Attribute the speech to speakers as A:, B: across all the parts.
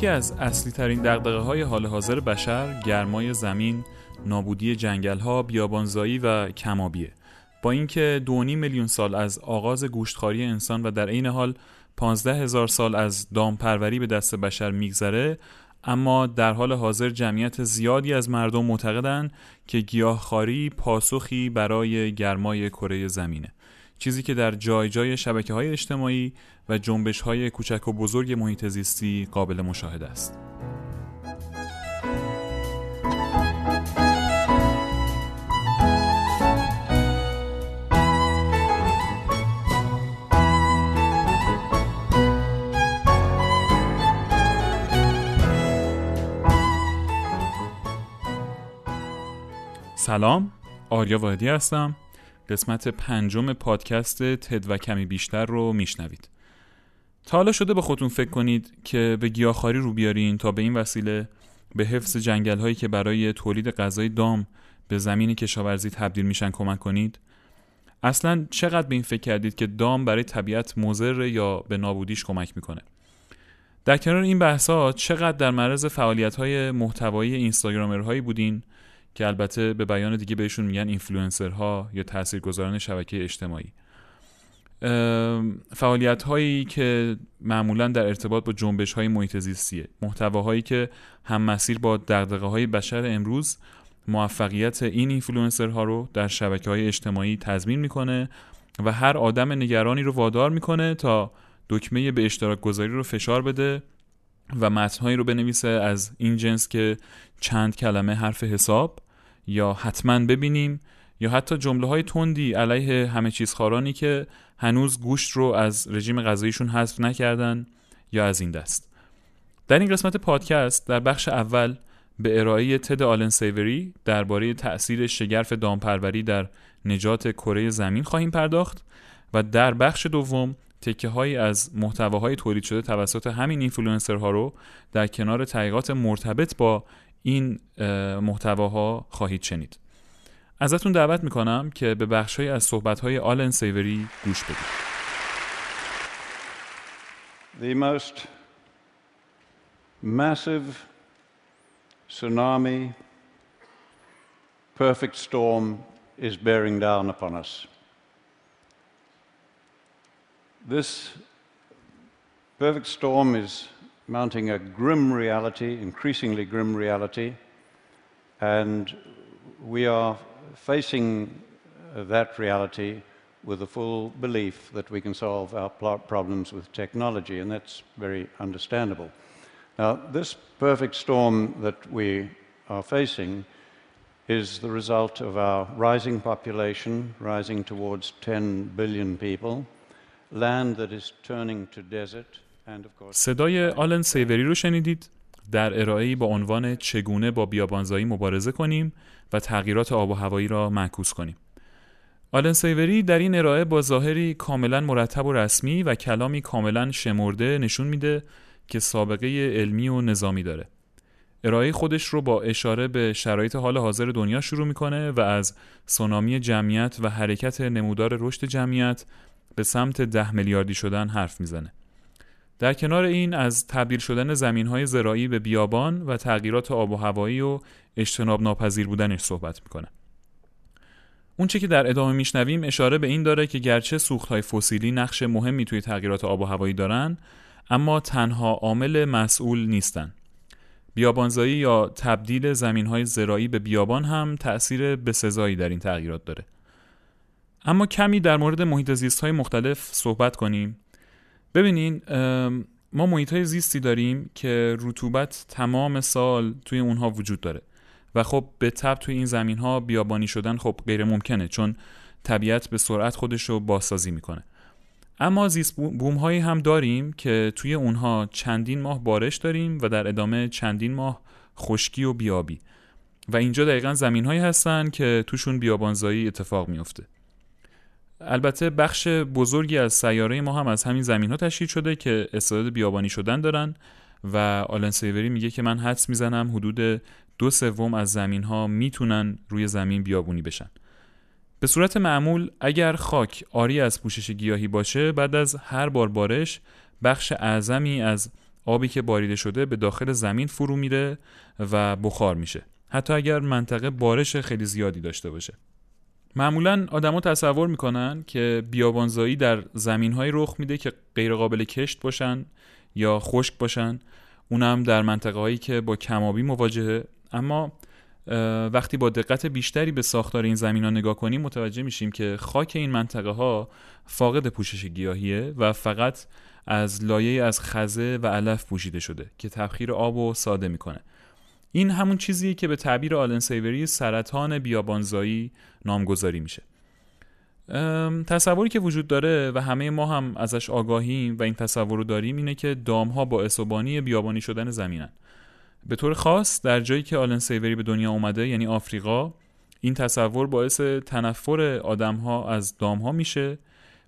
A: یکی از اصلی ترین دقدقه های حال حاضر بشر گرمای زمین، نابودی جنگل ها، بیابانزایی و کمابیه. با اینکه دونی میلیون سال از آغاز گوشتخواری انسان و در عین حال 15 هزار سال از دامپروری به دست بشر میگذره اما در حال حاضر جمعیت زیادی از مردم معتقدند که گیاهخواری پاسخی برای گرمای کره زمینه چیزی که در جای جای شبکه های اجتماعی و جنبش های کوچک و بزرگ محیط زیستی قابل مشاهده است. سلام آریا واحدی هستم قسمت پنجم پادکست تد و کمی بیشتر رو میشنوید. تا حالا شده به خودتون فکر کنید که به گیاهخواری رو بیارین تا به این وسیله به حفظ جنگل هایی که برای تولید غذای دام به زمین کشاورزی تبدیل میشن کمک کنید؟ اصلا چقدر به این فکر کردید که دام برای طبیعت مضر یا به نابودیش کمک می‌کنه؟ در کنار این بحثا چقدر در معرض فعالیت های محتوایی اینستاگرامرهایی بودین؟ که البته به بیان دیگه بهشون میگن اینفلوئنسرها یا تاثیرگذاران شبکه اجتماعی. فعالیت هایی که معمولا در ارتباط با جنبش های محیط زیستیه. محتواهایی که هم مسیر با دغدغه های بشر امروز موفقیت این اینفلوئنسرها رو در شبکه های اجتماعی تضمین می‌کنه و هر آدم نگرانی رو وادار می‌کنه تا دکمه به اشتراک گذاری رو فشار بده و متنهایی رو بنویسه از این جنس که چند کلمه حرف حساب یا حتما ببینیم یا حتی جمله های تندی علیه همه چیز خارانی که هنوز گوشت رو از رژیم غذاییشون حذف نکردن یا از این دست. در این قسمت پادکست در بخش اول به ارائه تد آلن سیوری درباره تأثیر شگرف دامپروری در نجات کره زمین خواهیم پرداخت و در بخش دوم تکه هایی از محتواهای تولید شده توسط همین اینفلوئنسرها رو در کنار تحقیقات مرتبط با این محتواها خواهید شنید ازتون دعوت می‌کنم که به بخشهایی از صحبتهای آلن سیوری گوش بدید
B: The most massive tsunami, perfect storm is bearing down upon us. This perfect storm is mounting a grim reality, increasingly grim reality, and we are facing uh, that reality with the full belief that we can solve our problems with technology, and that's very understandable. Now, this perfect storm that we are facing is the result of our rising population, rising towards 10 billion people,
A: صدای آلن سیوری رو شنیدید در ارائه‌ای با عنوان چگونه با بیابانزایی مبارزه کنیم و تغییرات آب و هوایی را معکوس کنیم. آلن سیوری در این ارائه با ظاهری کاملا مرتب و رسمی و کلامی کاملا شمرده نشون میده که سابقه علمی و نظامی داره. ارائه خودش رو با اشاره به شرایط حال حاضر دنیا شروع می‌کنه و از سونامی جمعیت و حرکت نمودار رشد جمعیت به سمت ده میلیاردی شدن حرف می‌زنه. در کنار این از تبدیل شدن زمین های زراعی به بیابان و تغییرات آب و هوایی و اجتناب ناپذیر بودنش صحبت می‌کنه. اونچه که در ادامه میشنویم اشاره به این داره که گرچه سوخت های فسیلی نقش مهمی توی تغییرات آب و هوایی دارن اما تنها عامل مسئول نیستن. بیابانزایی یا تبدیل زمین های زراعی به بیابان هم تأثیر بسزایی در این تغییرات داره. اما کمی در مورد محیط زیست های مختلف صحبت کنیم. ببینین ما محیط های زیستی داریم که رطوبت تمام سال توی اونها وجود داره و خب به تب توی این زمین ها بیابانی شدن خب غیر ممکنه چون طبیعت به سرعت خودش رو بازسازی می‌کنه. اما زیست بوم هایی هم داریم که توی اونها چندین ماه بارش داریم و در ادامه چندین ماه خشکی و بیابی. و اینجا دقیقا زمین هایی هستن که توشون بیابانزایی اتفاق میفته البته بخش بزرگی از سیاره ما هم از همین زمین ها تشکیل شده که استعداد بیابانی شدن دارن و آلن سیوری میگه که من حدس می‌زنم حدود دو سوم از زمین ها می‌تونن روی زمین بیابونی بشن. به صورت معمول اگر خاک آری از پوشش گیاهی باشه بعد از هر بار بارش بخش اعظمی از آبی که باریده شده به داخل زمین فرو میره و بخار میشه. حتی اگر منطقه بارش خیلی زیادی داشته باشه. معمولا آدما تصور می‌کنن که بیابانزایی در زمینهایی رخ میده که غیر قابل کشت باشن یا خشک باشن. اونم در منطقه هایی که با کمابی مواجهه. اما وقتی با دقت بیشتری به ساختار این زمین ها نگاه کنیم متوجه میشیم که خاک این منطقه ها فاقد پوشش گیاهیه و فقط از لایه از خزه و علف پوشیده شده که تبخیر آب و ساده می‌کنه. این همون چیزیه که به تعبیر آلن سیوری سرطان بیابانزایی نامگذاری میشه. تصوری که وجود داره و همه ما هم ازش آگاهیم و این تصور رو داریم اینه که دامها با اسوبانی بیابانی شدن زمینن. به طور خاص در جایی که آلن سیوری به دنیا اومده یعنی آفریقا این تصور باعث تنفر آدمها از دامها میشه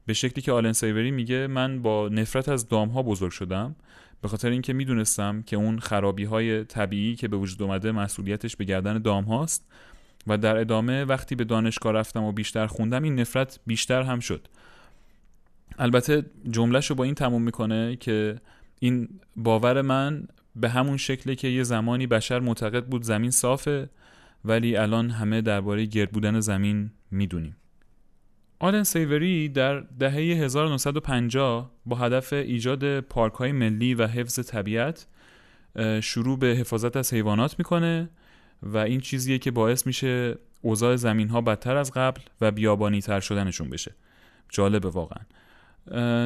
A: به شکلی که آلن سیوری میگه من با نفرت از دامها بزرگ شدم به خاطر اینکه می‌دونستم که اون خرابی های طبیعی که به وجود اومده مسئولیتش به گردن دام هاست و در ادامه وقتی به دانشگاه رفتم و بیشتر خوندم این نفرت بیشتر هم شد. البته جملهش رو با این تموم می‌کنه که این باور من به همون شکله که یه زمانی بشر معتقد بود زمین صافه ولی الان همه درباره گرد بودن زمین می‌دونیم. آلن سیوری در دهه 1950 با هدف ایجاد پارک های ملی و حفظ طبیعت شروع به حفاظت از حیوانات می‌کنه و این چیزیه که باعث میشه اوضاع زمین ها بدتر از قبل و بیابانی تر شدنشون بشه. جالبه واقعا.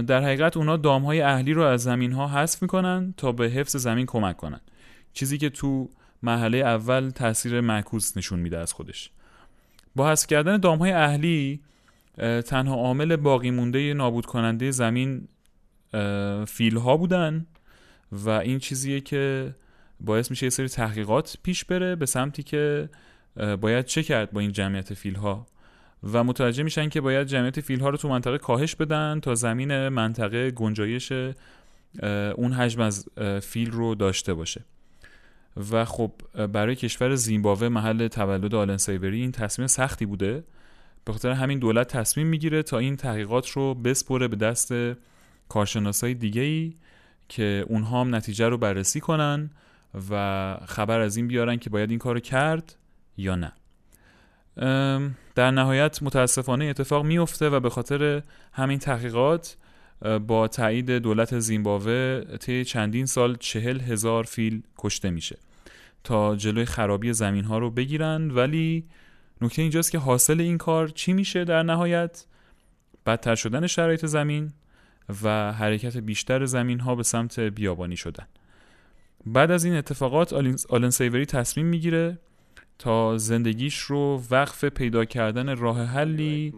A: در حقیقت اونا دام های اهلی رو از زمین ها حذف می‌کنن تا به حفظ زمین کمک کنن. چیزی که تو مرحله اول تاثیر معکوس نشون میده از خودش. با حذف کردن دام های اهلی تنها عامل باقی مونده نابود کننده زمین فیل ها بودن و این چیزیه که باعث میشه یه سری تحقیقات پیش بره به سمتی که باید چه کرد با این جمعیت فیل ها و متوجه میشن که باید جمعیت فیل ها رو تو منطقه کاهش بدن تا زمین منطقه گنجایش اون حجم از فیل رو داشته باشه. و خب برای کشور زیمبابوه محل تولد آلن سیوری این تصمیم سختی بوده. به خاطر همین دولت تصمیم می‌گیره تا این تحقیقات رو بسپره به دست کارشناسای دیگه ای که اونها هم نتیجه رو بررسی کنن و خبر از این بیارن که باید این کارو کرد یا نه. در نهایت متاسفانه اتفاق میفته و به خاطر همین تحقیقات با تایید دولت زیمبابوه طی چندین سال چهل هزار فیل کشته میشه تا جلوی خرابی زمین ها رو بگیرن ولی نکته اینجاست که حاصل این کار چی میشه در نهایت بدتر شدن شرایط زمین و حرکت بیشتر زمین ها به سمت بیابانی شدن بعد از این اتفاقات آلن سیوری تصمیم می‌گیره تا زندگیش رو وقف پیدا کردن راه حلی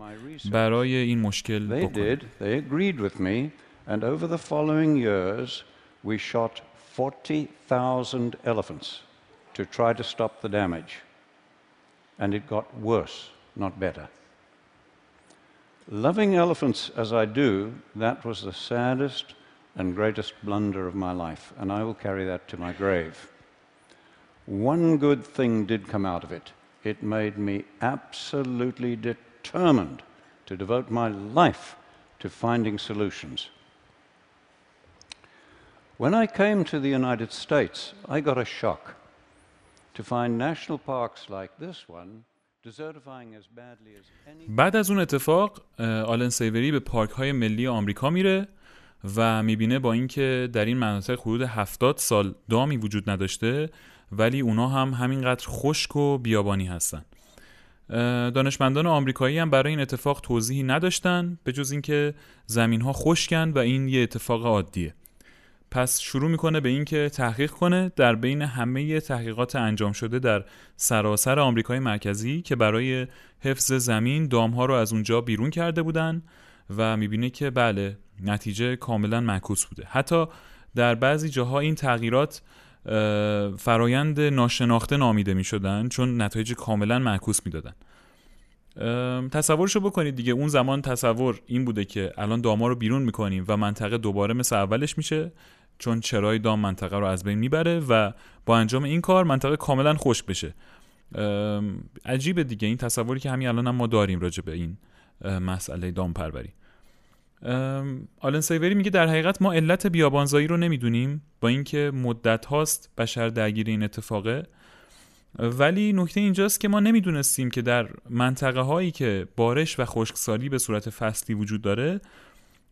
A: برای این مشکل بکنه. They agreed with me and over the following years we shot 40,000 elephants to try to stop the damage. And it got worse, not better. Loving elephants as I do, that was the saddest and greatest blunder of my life, and I will carry that to my grave. One good thing did come out of it. It made me absolutely determined to devote my life to finding solutions. When I came to the United States, I got a shock بعد از اون اتفاق آلن سیوری به پارک های ملی آمریکا میره و می‌بینه با اینکه در این مناطق حدود 70 سال دامی وجود نداشته ولی اونا هم همینقدر خشک و بیابانی هستن. دانشمندان آمریکایی هم برای این اتفاق توضیحی نداشتن به جز اینکه زمین ها خشکن و این یه اتفاق عادیه. پس شروع می‌کنه به اینکه تحقیق کنه در بین همه تحقیقات انجام شده در سراسر آمریکای مرکزی که برای حفظ زمین ها رو از اونجا بیرون کرده بودن و می‌بینه که بله نتیجه کاملا معکوس بوده. حتی در بعضی جاها این تغییرات فرایند ناشناخته نامیده می شدن چون نتایج کاملا معکوس می دادن تصورشو بکنید دیگه اون زمان تصور این بوده که الان داما رو بیرون می‌کنیم و منطقه دوباره مثل اولش میشه. چون چرای دام منطقه رو از بین می‌بره و با انجام این کار منطقه کاملا خشک بشه. عجیبه دیگه. این تصوری که همین الان هم ما داریم راجع به این مسئله دام پروری آلن سیوری میگه در حقیقت ما علت بیابانزایی رو نمی‌دونیم با اینکه مدت هاست بشر درگیر این اتفاقه. ولی نکته اینجاست که ما نمی‌دونستیم که در منطقه هایی که بارش و خشکسالی به صورت فصلی وجود داره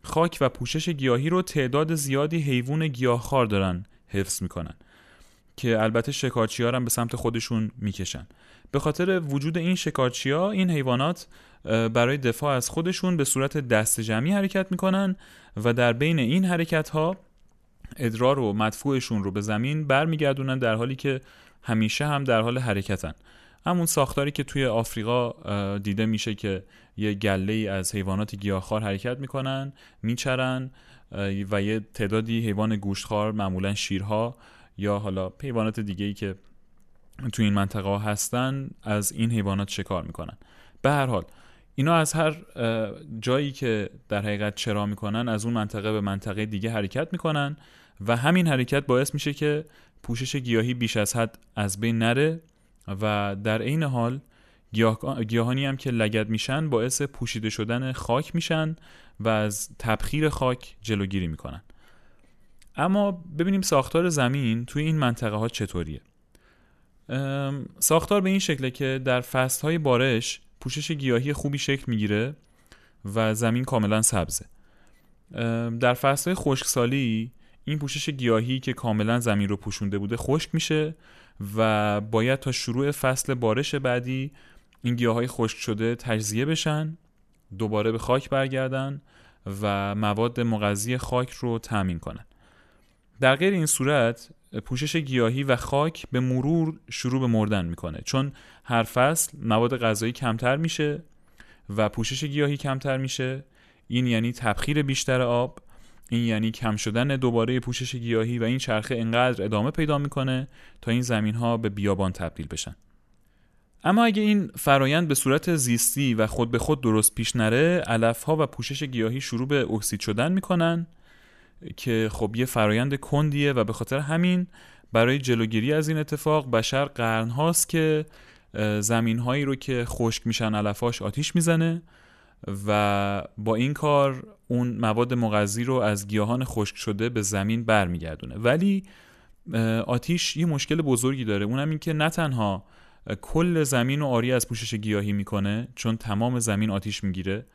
A: خاک و پوشش گیاهی رو تعداد زیادی حیوان گیاهخوار دارن حفظ می‌کنن که البته شکارچی ها هم به سمت خودشون می‌کشن. به خاطر وجود این شکارچی ها این حیوانات برای دفاع از خودشون به صورت دست جمعی حرکت می‌کنن و در بین این حرکت ها ادرار و مدفوعشون رو به زمین برمیگردونن در حالی که همیشه هم در حال حرکتن. همون ساختاری که توی آفریقا دیده میشه که یه گله ای از حیوانات گیاهخوار حرکت می‌کنن میچرن و یه تعدادی حیوان گوشتخوار معمولا شیرها یا حالا حیوانات دیگه ای که توی این منطقه هستن از این حیوانات شکار می‌کنن. به هر حال اینا از هر جایی که در حقیقت چرا می‌کنن از اون منطقه به منطقه دیگه حرکت می‌کنن و همین حرکت باعث میشه که پوشش گیاهی بیش از حد از بین نره و در عین حال گیاهانی هم که لگد میشن باعث پوشیده شدن خاک میشن و از تبخیر خاک جلوگیری می‌کنن. اما ببینیم ساختار زمین توی این منطقه ها چطوریه. ساختار به این شکله که در فصل های بارش پوشش گیاهی خوبی شکل می‌گیره و زمین کاملا سبزه. در فصل های خشکسالی این پوشش گیاهی که کاملا زمین رو پوشونده بوده خشک میشه و باید تا شروع فصل بارش بعدی این گیاه های خشک شده تجزیه بشن دوباره به خاک برگردن و مواد مغذی خاک رو تأمین کنن. در غیر این صورت پوشش گیاهی و خاک به مرور شروع به مردن می‌کنه چون هر فصل مواد غذایی کمتر میشه و پوشش گیاهی کمتر میشه. این یعنی تبخیر بیشتر آب این یعنی کم شدن دوباره پوشش گیاهی و این چرخه انقدر ادامه پیدا می‌کنه تا این زمین ها به بیابان تبدیل بشن. اما اگه این فرایند به صورت زیستی و خود به خود درست پیش نره علف ها و پوشش گیاهی شروع به اکسید شدن می‌کنن که خب یه فرایند کندیه و به خاطر همین برای جلوگیری از این اتفاق بشر قرن هاست که زمین هایی رو که خشک میشن علفاش آتیش می‌زنه و با این کار اون مواد مغذی رو از گیاهان خشک شده به زمین برمیگردونه. ولی آتیش یه مشکل بزرگی داره. اونم این که نه تنها کل زمین رو آری از پوشش گیاهی می‌کنه چون تمام زمین آتیش می‌گیره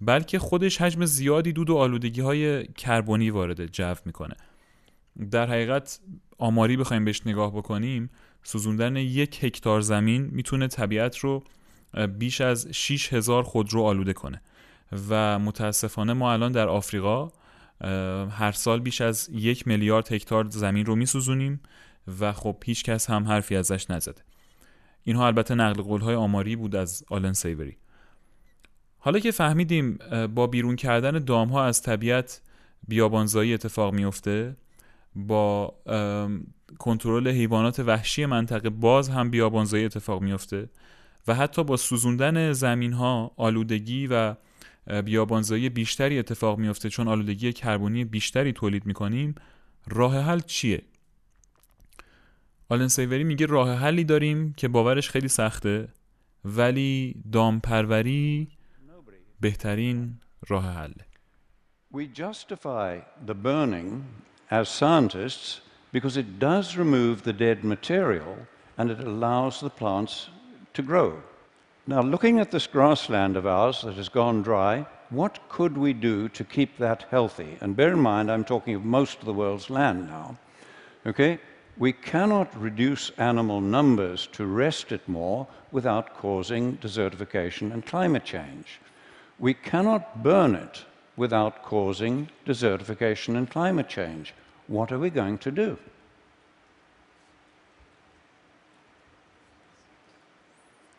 A: بلکه خودش حجم زیادی دود و آلودگی های کربنی وارد جو می‌کنه. در حقیقت آماری بخوایم بهش نگاه بکنیم سوزوندن یک هکتار زمین می‌تونه طبیعت رو بیش از 6 هزار خودرو آلوده کنه. و متاسفانه ما الان در آفریقا هر سال بیش از یک میلیارد هکتار زمین رو میسوزونیم و خب هیچ کس هم حرفی ازش نزده. اینها البته نقل قول های آماری بود از آلن سیوری. حالا که فهمیدیم با بیرون کردن دام ها از طبیعت بیابانزایی اتفاق میفته با کنترل حیوانات وحشی منطقه باز هم بیابانزایی اتفاق میفته و حتی با سوزوندن زمین ها آلودگی و بیابانزایی بیشتری اتفاق میفته چون آلودگی کربنی بیشتری تولید می‌کنیم راه حل چیه؟ آلن سیوری میگه راه حلی داریم که باورش خیلی سخته ولی دامپروری بهترین راه حله
B: We justify the burning as scientists because it does remove the dead material and it allows the plants to grow. Now, looking at this grassland of ours that has gone dry, what could we do to keep that healthy? And bear in mind, I'm talking of most of the world's land now. Okay? We cannot reduce animal numbers to rest it more without causing desertification and climate change. We cannot burn it without causing desertification and climate change. What are we going to do?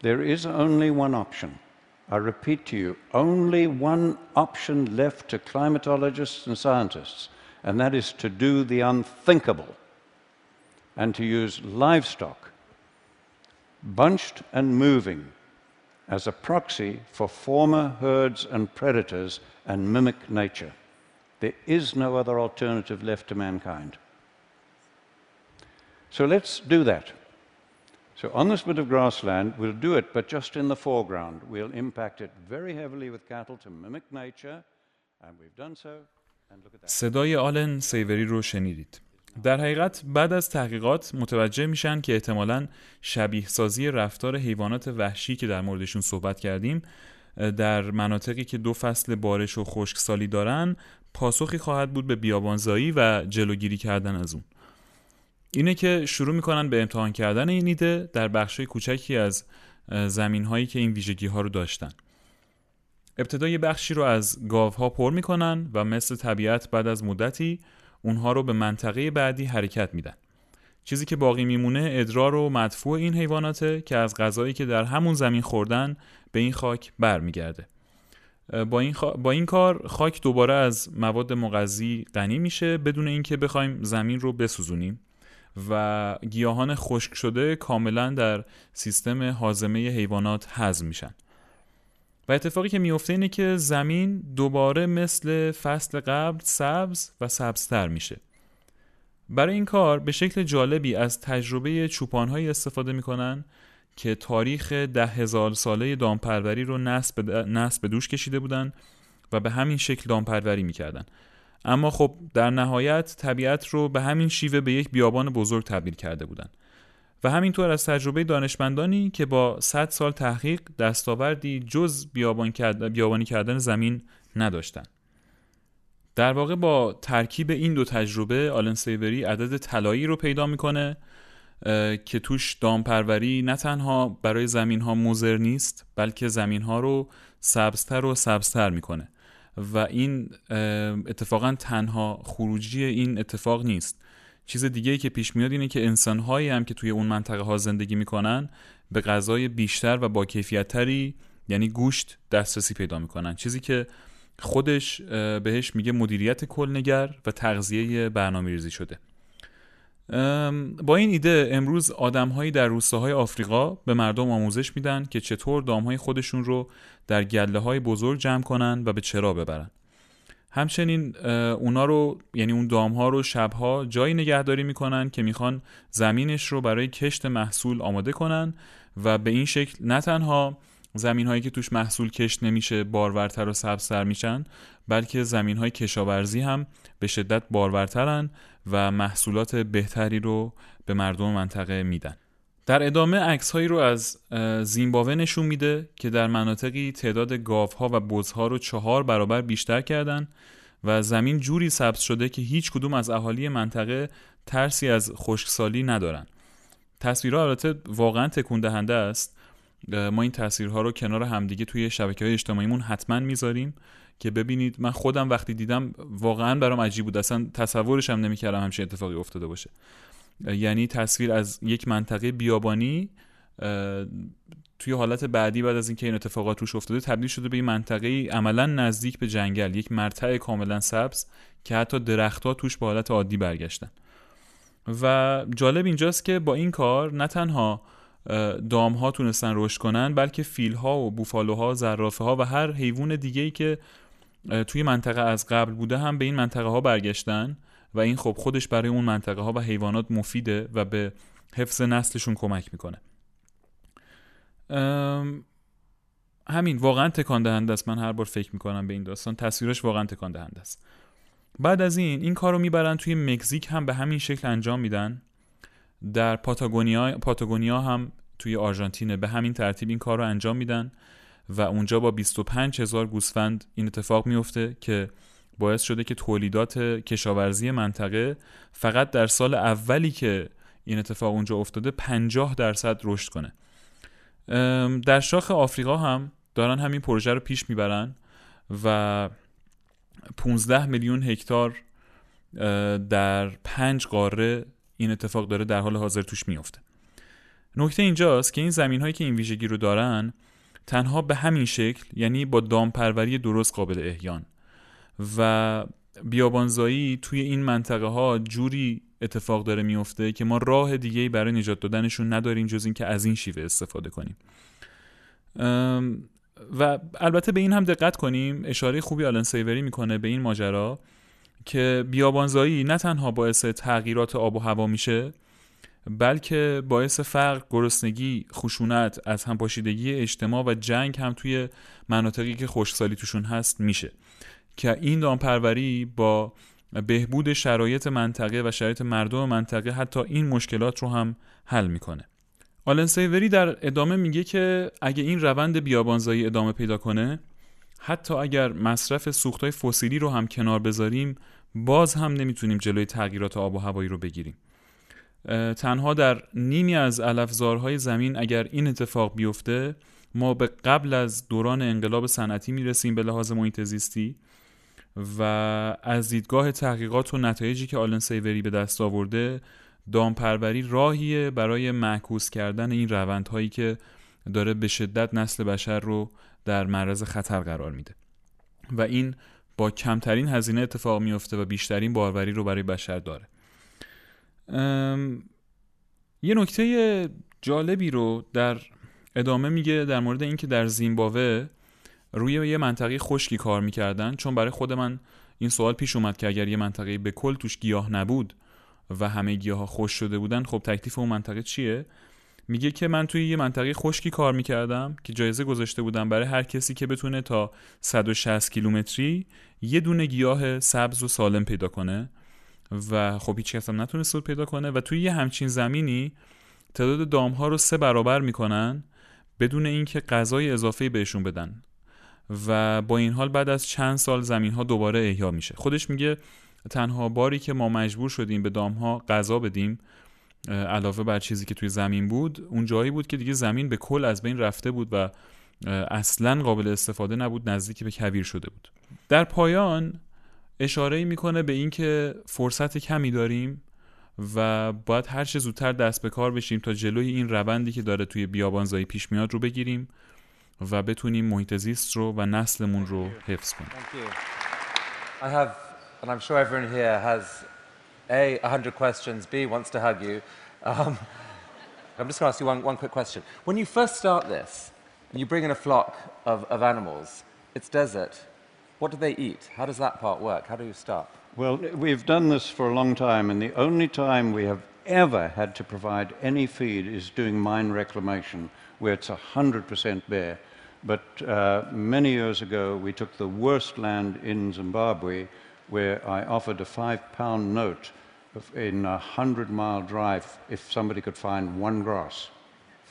B: There is only one option. I repeat to you, only one option left to climatologists and scientists, and that is to do the unthinkable and to use livestock, bunched and moving, as a proxy for former herds and predators and mimic nature. There is no other alternative left to mankind. So let's do that. So on this bit of grassland, we'll do it, but just in the foreground. We'll impact it very heavily with cattle to mimic nature
A: صدای آلن سیوری رو شنیدید. در حقیقت بعد از تحقیقات متوجه میشن که احتمالا شبیه سازی رفتار حیوانات وحشی که در موردشون صحبت کردیم در مناطقی که دو فصل بارش و خشکسالی دارن پاسخی خواهد بود به بیابانزایی و جلوگیری کردن از اون. اینه که شروع می‌کنن به امتحان کردن این ایده در بخش کوچکی از زمین هایی که این ویژگی ها رو داشتن. ابتدا بخشی رو از گاوها پر می‌کنن و مثل طبیعت بعد از مدتی اونها رو به منطقه بعدی حرکت میدن. چیزی که باقی میمونه ادرار و مدفوع این حیواناته که از غذایی که در همون زمین خوردن به این خاک برمیگرده. با این, با این کار خاک دوباره از مواد مغذی غنی میشه بدون اینکه بخوایم زمین رو بسوزونیم. و گیاهان خشک شده کاملا در سیستم حازمه حیوانات هضم میشن. و اتفاقی که میفته اینه که زمین دوباره مثل فصل قبل سبز و سبزتر میشه. برای این کار به شکل جالبی از تجربه چوپانهایی استفاده می‌کنن که تاریخ ده هزار ساله دامپروری رو نسب به دوش کشیده بودن و به همین شکل دامپروری می‌کردن. اما خب در نهایت طبیعت رو به همین شیوه به یک بیابان بزرگ تبدیل کرده بودن و همینطور از تجربه دانشمندانی که با 100 سال تحقیق دستاوردی جز بیابان بیابانی کردن زمین نداشتند. در واقع با ترکیب این دو تجربه آلن سیوری عدد طلایی رو پیدا می‌کنه که توش دامپروری نه تنها برای زمین ها مزر نیست بلکه زمین ها رو سبزتر و سبزتر می‌کنه و این اتفاقا تنها خروجی این اتفاق نیست. چیز دیگه ای که پیش میاد اینه که انسانهایی هم که توی اون منطقه ها زندگی می‌کنن به غذای بیشتر و با کیفیت تری یعنی گوشت دسترسی پیدا می‌کنن. چیزی که خودش بهش میگه مدیریت کلنگر و تغذیه برنامه ریزی شده با این ایده امروز آدمهایی در روستاهای آفریقا به مردم آموزش میدن که چطور دامهای خودشون رو در گله های بزرگ جمع کنن و به چرا ببرن همچنین اونا رو یعنی اون دام ها رو شبها جایی نگهداری می‌کنن که می‌خوان زمینش رو برای کشت محصول آماده کنن و به این شکل نه تنها زمین هایی که توش محصول کشت نمیشه بارورتر و سبزتر میشن بلکه زمین های کشاورزی هم به شدت بارورترن و محصولات بهتری رو به مردم منطقه میدن. در ادامه عکس هایی رو از زیمبابوه نشون میده که در مناطقی تعداد گاوها و بزها رو چهار برابر بیشتر کردن و زمین جوری سبز شده که هیچ کدوم از اهالی منطقه ترسی از خشکسالی ندارن. تصویرها البته واقعا تکون دهنده است ما این تصویرها رو کنار همدیگه توی شبکه های اجتماعیمون حتما می‌ذاریم که ببینید من خودم وقتی دیدم واقعا برام عجیب بود. اصلا تصورش هم نمی‌کردم همچین اتفاقی افتاده باشه. یعنی تصویر از یک منطقه بیابانی توی حالت بعدی بعد از اینکه این اتفاقات روش افتاده تبدیل شده به این منطقه عملا نزدیک به جنگل یک مرتع کاملا سبز که حتی درختها توش به حالت عادی برگشتن. و جالب اینجاست که با این کار نه تنها دام ها تونستن رشد کنن بلکه فیل ها و بوفالوها زرافه ها و هر حیوان دیگه ای که توی منطقه از قبل بوده هم به این منطقه ها برگشتن. و این خب خودش برای اون منطقه ها و حیوانات مفیده و به حفظ نسلشون کمک می‌کنه. همین واقعا تکان دهنده است. من هر بار فکر می‌کنم به این داستان. تصویرش واقعا تکان دهنده است. بعد از این این کار رو می‌برن توی مکزیک هم به همین شکل انجام میدن. در پاتاگونیا پاتاگونیا هم توی آرژانتین به همین ترتیب این کار رو انجام میدن و اونجا با 25 هزار گوسفند این اتفاق میفته که باعث شده که تولیدات کشاورزی منطقه فقط در سال اولی که این اتفاق اونجا افتاده 50 درصد رشد کنه. در شاخ آفریقا هم دارن همین پروژه رو پیش می‌برن و 15 میلیون هکتار در پنج قاره این اتفاق داره در حال حاضر توش میفته نکته اینجاست که این زمین هایی که این ویژگی رو دارن تنها به همین شکل یعنی با دامپروری درست قابل احیان. و بیابانزایی توی این منطقه ها جوری اتفاق داره میفته که ما راه دیگه برای نجات دادنشون نداریم جز اینکه از این شیوه استفاده کنیم. و البته به این هم دقت کنیم اشاره خوبی آلن سیوری می‌کنه به این ماجرا که بیابانزایی نه تنها باعث تغییرات آب و هوا میشه بلکه باعث فقر، گرسنگی، خشونت، از همپاشیدگی اجتماع و جنگ هم توی مناطقی که خشکسالی توشون هست میشه. که این دامپروری با بهبود شرایط منطقه و شرایط مردم منطقه حتی این مشکلات رو هم حل می‌کنه. آلن سیوری در ادامه میگه که اگه این روند بیابانزایی ادامه پیدا کنه حتی اگر مصرف سوختهای فسیلی رو هم کنار بذاریم باز هم نمی‌تونیم جلوی تغییرات آب و هوایی رو بگیریم. تنها در نیمی از علفزارهای زمین اگر این اتفاق بیفته ما به قبل از دوران انقلاب صنعتی می‌رسیم به لحاظ محیط زیستی و از دیدگاه تحقیقات و نتایجی که آلن سیوری به دست آورده دامپروری راهیه برای معکوس کردن این روندهایی که داره به شدت نسل بشر رو در معرض خطر قرار میده. و این با کمترین هزینه اتفاق میفته و بیشترین باروری رو برای بشر داره. یه نکته جالبی رو در ادامه میگه در مورد اینکه در زیمبابوه روی یه منطقه خشکی کار می‌کردن چون برای خود من این سوال پیش اومد که اگر یه منطقه به کل توش گیاه نبود و همه گیاه ها خوش شده بودن خب تکلیف اون منطقه چیه؟ میگه که من توی یه منطقه خشکی کار می‌کردم که جایزه گذاشته بودم برای هر کسی که بتونه تا 160 کیلومتری یه دونه گیاه سبز و سالم پیدا کنه و خب هیچ کس هم نتونست پیدا کنه و توی یه همچین زمینی تعداد دام ها رو سه برابر می‌کنن بدون اینکه غذای اضافه بهشون بدن. و با این حال بعد از چند سال زمین ها دوباره احیا میشه. خودش میگه تنها باری که ما مجبور شدیم به دام ها غذا بدیم علاوه بر چیزی که توی زمین بود اون جایی بود که دیگه زمین به کل از بین رفته بود و اصلا قابل استفاده نبود نزدیک به کویر شده بود. در پایان اشاره می‌کنه به اینکه فرصت کمی داریم و باید هر چه زودتر دست به کار بشیم تا جلوی این روندی که داره توی بیابانزایی پیش میاد رو بگیریم. و بتونیم محیط زیست رو و نسلمون رو حفظ کنیم.
C: I have, and I'm sure everyone here has A, 100 questions, B, wants to hug you. Um, I'm just going to ask you one, one quick question. When you first start this, and you bring in a flock of, of animals, it's desert. What do they eat? How does that part work? How do you start?
B: Well, we've done this for a long time, and the only time we have ever had to provide any feed is doing mine reclamation, where it's 100% bare. But uh, many years ago, we took the worst land in Zimbabwe, where I offered a five pound note in a 100 mile drive if somebody could find one grass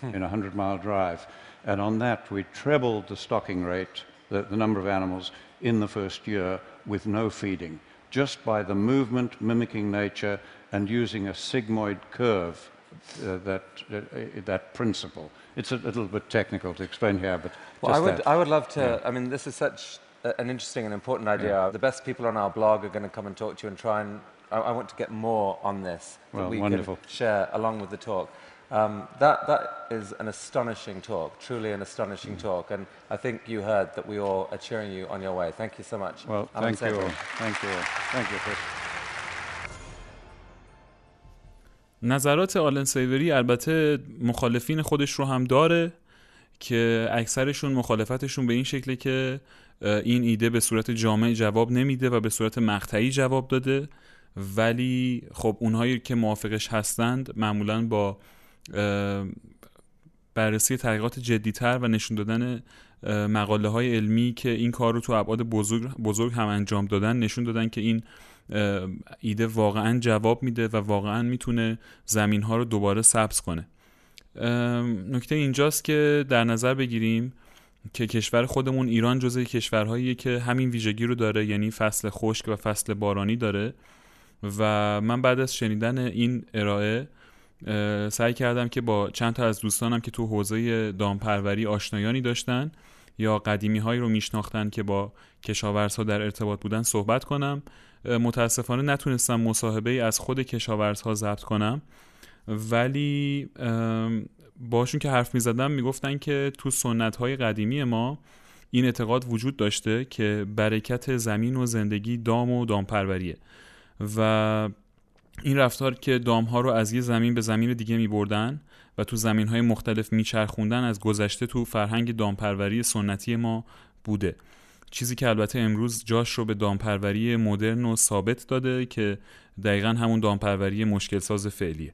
B: hmm. in a 100 mile drive. And on that, we trebled the stocking rate, the, the number of animals, in the first year with no feeding, just by the movement mimicking nature and using a sigmoid curve, uh, that, uh, that principle. It's a little bit technical to explain here, but
C: well, I would,
B: that.
C: I would love to. Yeah. I mean, this is such an interesting and important idea. Yeah. The best people on our blog are going to come and talk to you and try and. I, I want to get more on this
B: well,
C: that we
B: wonderful.
C: can share along with the talk. Um, that, that is an astonishing talk, truly an astonishing mm. talk. And I think you heard that we all are cheering you on your way. Thank you so much.
B: Well, thank you. All. Thank you. Thank you, Chris.
A: نظرات آلن سیوری البته مخالفین خودش رو هم داره که اکثرشون مخالفتشون به این شکله که این ایده به صورت جامع جواب نمیده و به صورت مقطعی جواب داده. ولی خب اونهایی که موافقش هستند معمولا با بررسی تحقیقات جدیتر و نشون دادن مقاله های علمی که این کار رو تو ابعاد بزرگ, بزرگ هم انجام دادن نشون دادن که این ایده واقعا جواب میده و واقعا می‌تونه زمین ها رو دوباره سبز کنه. نکته اینجاست که در نظر بگیریم که کشور خودمون ایران جزء کشورهایی که همین ویژگی رو داره یعنی فصل خشک و فصل بارانی داره. و من بعد از شنیدن این ارائه سعی کردم که با چند تا از دوستانم که تو حوزه دامپروری آشنایانی داشتن یا قدیمی هایی رو میشناختن که با کشاورزها در ارتباط بودن صحبت کنم. متاسفانه نتونستم مصاحبه ای از خود کشاورزها ضبط کنم. ولی باشون که حرف می زدم می‌گفتن که تو سنت های قدیمی ما این اعتقاد وجود داشته که برکت زمین و زندگی دام و دامپروریه. و این رفتار که دام ها رو از یه زمین به زمین دیگه می بردن و تو زمین های مختلف میچرخوندن از گذشته تو فرهنگ دامپروری سنتی ما بوده. چیزی که البته امروز جاش رو به دامپروری مدرن و ثابت داده که دقیقا همون دامپروری مشکل ساز فعلیه